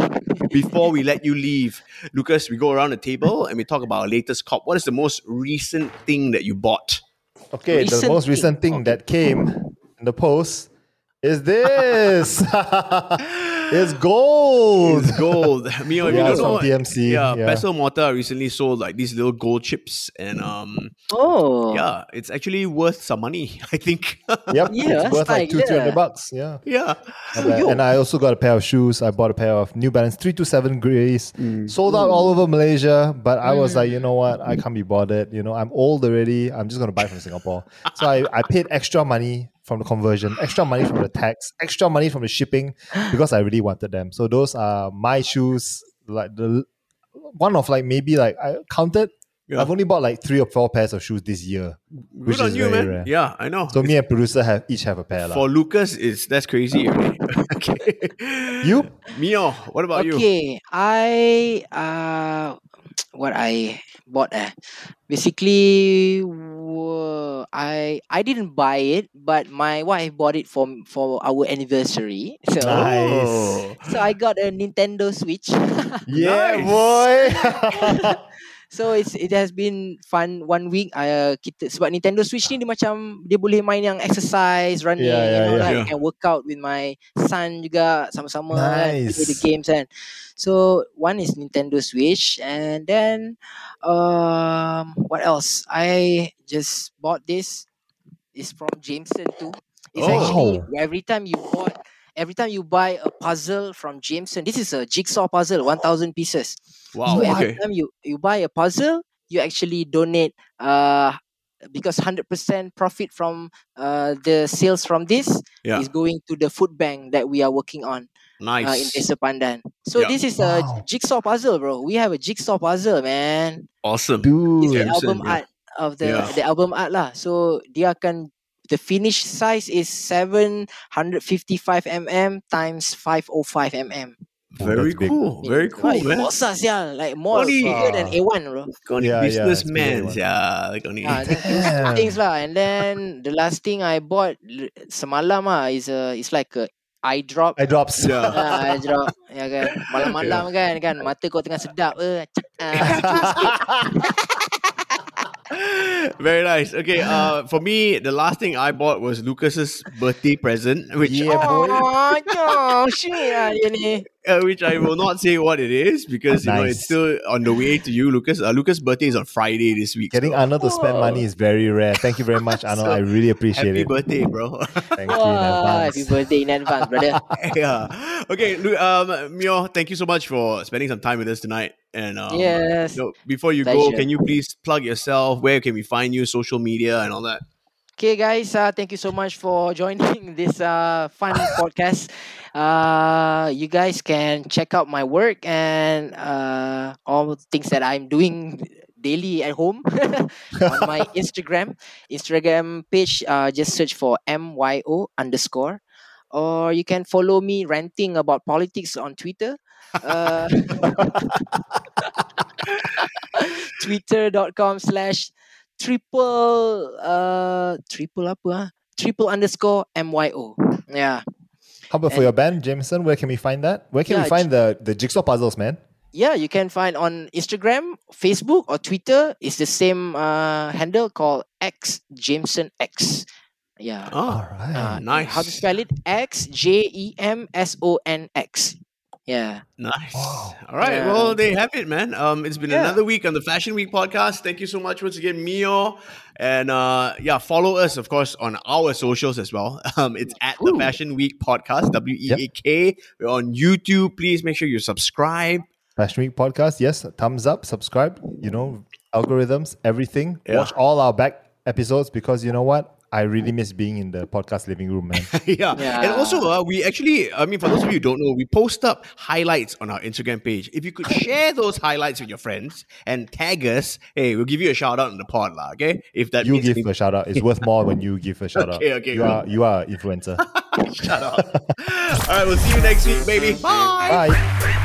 S2: before we let you leave, Lucas, we go around the table and we talk about our latest cop. What is the most recent thing that you bought?
S3: Okay, the
S4: Recent
S3: most
S4: thing.
S3: recent thing that came in the post is this. it's gold.
S2: It's gold. Myo, if you
S3: Yeah,
S2: don't know,
S3: from TMC.
S2: yeah,
S3: Yeah.
S2: Peso Mortar recently sold like these little gold chips, and um,
S4: Oh.
S2: yeah, it's actually worth some money. I think.
S3: Yep.
S4: Yeah,
S3: it's worth like
S4: like
S3: two, three hundred bucks. Yeah.
S2: yeah.
S3: Not bad. And I also got a pair of shoes. I bought a pair of New Balance 327 Grays. Sold out all over Malaysia, but I was like, you know what? I can't be bothered. You know, I'm old already. I'm just going to buy from Singapore. so I, I paid extra money from the conversion, extra money from the tax, extra money from the shipping because I really wanted them. So those are my shoes. Like the one of like maybe like I counted.
S2: Yeah.
S3: I've only bought like three or four pairs of shoes this year, which
S2: Good on
S3: is
S2: you,
S3: very
S2: man.
S3: rare.
S2: Yeah, I know.
S3: So me and producer have each have a pair. lah.
S2: For Lucas, it's that's crazy. already. okay.
S3: You?
S2: Myo, what about you?
S4: Okay, I uh, what I bought eh. Basically, wa- I I didn't buy it, but my wife bought it for for our anniversary. So
S3: Nice.
S4: so I got a Nintendo Switch.
S3: Yeah,
S2: Nice.
S3: boy.
S4: so it's it has been fun one week. I uh, kita sebab Nintendo Switch ni dia macam dia boleh main yang exercise, running,
S3: Yeah,
S4: you know,
S3: yeah.
S4: like
S2: Yeah.
S4: can work out with my son juga sama-sama kan, play the games kan. So one is Nintendo Switch and then um what else? I just bought this. It's from Jemson too. It's
S2: Oh.
S4: actually every time you bought every time you buy a puzzle from Jemson, this is a jigsaw puzzle, 1000 pieces.
S2: Wow.
S4: So every
S2: Okay.
S4: time you, you buy a puzzle, you actually donate uh because hundred percent profit from uh the sales from this
S2: Yeah.
S4: is going to the food bank that we are working on uh, in Desa Pandan. So
S2: Yeah.
S4: this is a jigsaw puzzle, bro. We have a jigsaw puzzle, man.
S2: Awesome. Dude.
S4: It's the
S3: Dude.
S2: Jemson,
S4: album
S2: yeah.
S4: art of the
S2: Yeah.
S4: the album art lah. So dia akan the finished size is 755 mm times 505 mm.
S2: Very
S3: that's big.
S2: cool. Very cool,
S4: Right,
S2: man.
S4: Bossa sia, like more
S2: Only-
S4: bigger than
S3: Ah.
S4: A1, bro.
S2: Got
S3: Yeah, yeah,
S2: businessman,
S3: it's a big
S2: yeah. Like only.
S4: Ah, then things lah. And then the last thing I bought l- semalam ah is a it's like a eye drop.
S3: Eye drops.
S2: Yeah.
S4: Ah, eye drop. Ya kan. Malam-malam kan kan mata kau tengah sedap eh. Cak, ah,
S2: Very nice. Okay, uh, for me, the last thing I bought was Lucas's birthday present, which
S3: Yeah, boy.
S4: Oh, sweet lah dia ni.
S2: uh, which I will not say what it is because you know it's still on the way to you, Lucas. Uh, Lucas' birthday is on Friday this week.
S3: Getting
S2: so
S3: Arnold to spend money is very rare. Thank you very much, Arnold.
S2: So,
S3: I really appreciate
S2: happy
S3: it.
S2: Happy birthday, bro.
S3: Thank you in
S4: Wah, happy birthday in advance, brother.
S2: yeah. Okay, Lu- um, Myo, thank you so much for spending some time with us tonight. And um,
S4: Yes.
S2: so before you go, can you please plug yourself? Where can we find you? Social media and all that.
S4: Okay, guys, uh, thank you so much for joining this uh, fun podcast. Uh, you guys can check out my work and uh, all the things that I'm doing daily at home on my Instagram. Instagram page, uh, just search for MYO underscore. Or you can follow me ranting about politics on Twitter. Uh, Twitter.com slash triple uh triple apa ah? triple underscore myo yeah
S3: How about for your band, Jemson? Where can we find that? Where can
S4: Yeah,
S3: we find the, the jigsaw puzzles, man?
S4: yeah you can find on instagram facebook or twitter it's the same uh handle called x jemson x yeah
S2: Oh,
S3: All right.
S4: uh,
S2: nice.
S4: how to spell it x j e m s o n x yeah
S2: Nice.
S3: Wow.
S2: All right.
S4: Yeah.
S2: Well, they have it, man. Um, it's been
S4: Yeah.
S2: another week on the Fashion Week podcast. Thank you so much once again, Myo. And uh, yeah, follow us, of course, on our socials as well. Um, it's at the Fashion Week podcast, W E A K. We're on YouTube. Please make sure you subscribe.
S3: Fashion Week podcast. Yes, thumbs up, subscribe. You know, algorithms, everything.
S2: Yeah.
S3: Watch all our back episodes because you know what? I really miss being in the podcast living room, man.
S2: yeah.
S4: Yeah.
S2: And also, uh, we actually, I mean, for those of you who don't know, we post up highlights on our Instagram page. If you could share those highlights with your friends and tag us, hey, we'll give you a shout out in the pod, lah, okay? If that
S3: you
S2: means
S3: give
S2: anything.
S3: a shout out. It's worth more when you give a shout out.
S2: Okay, okay,
S3: You
S2: cool.
S3: are you are an influencer.
S2: Shut up. All right, we'll see you next week, baby. Bye.
S3: Bye.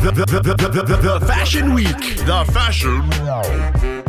S1: The, the, the, the, the, the Fashion Week. The Fashion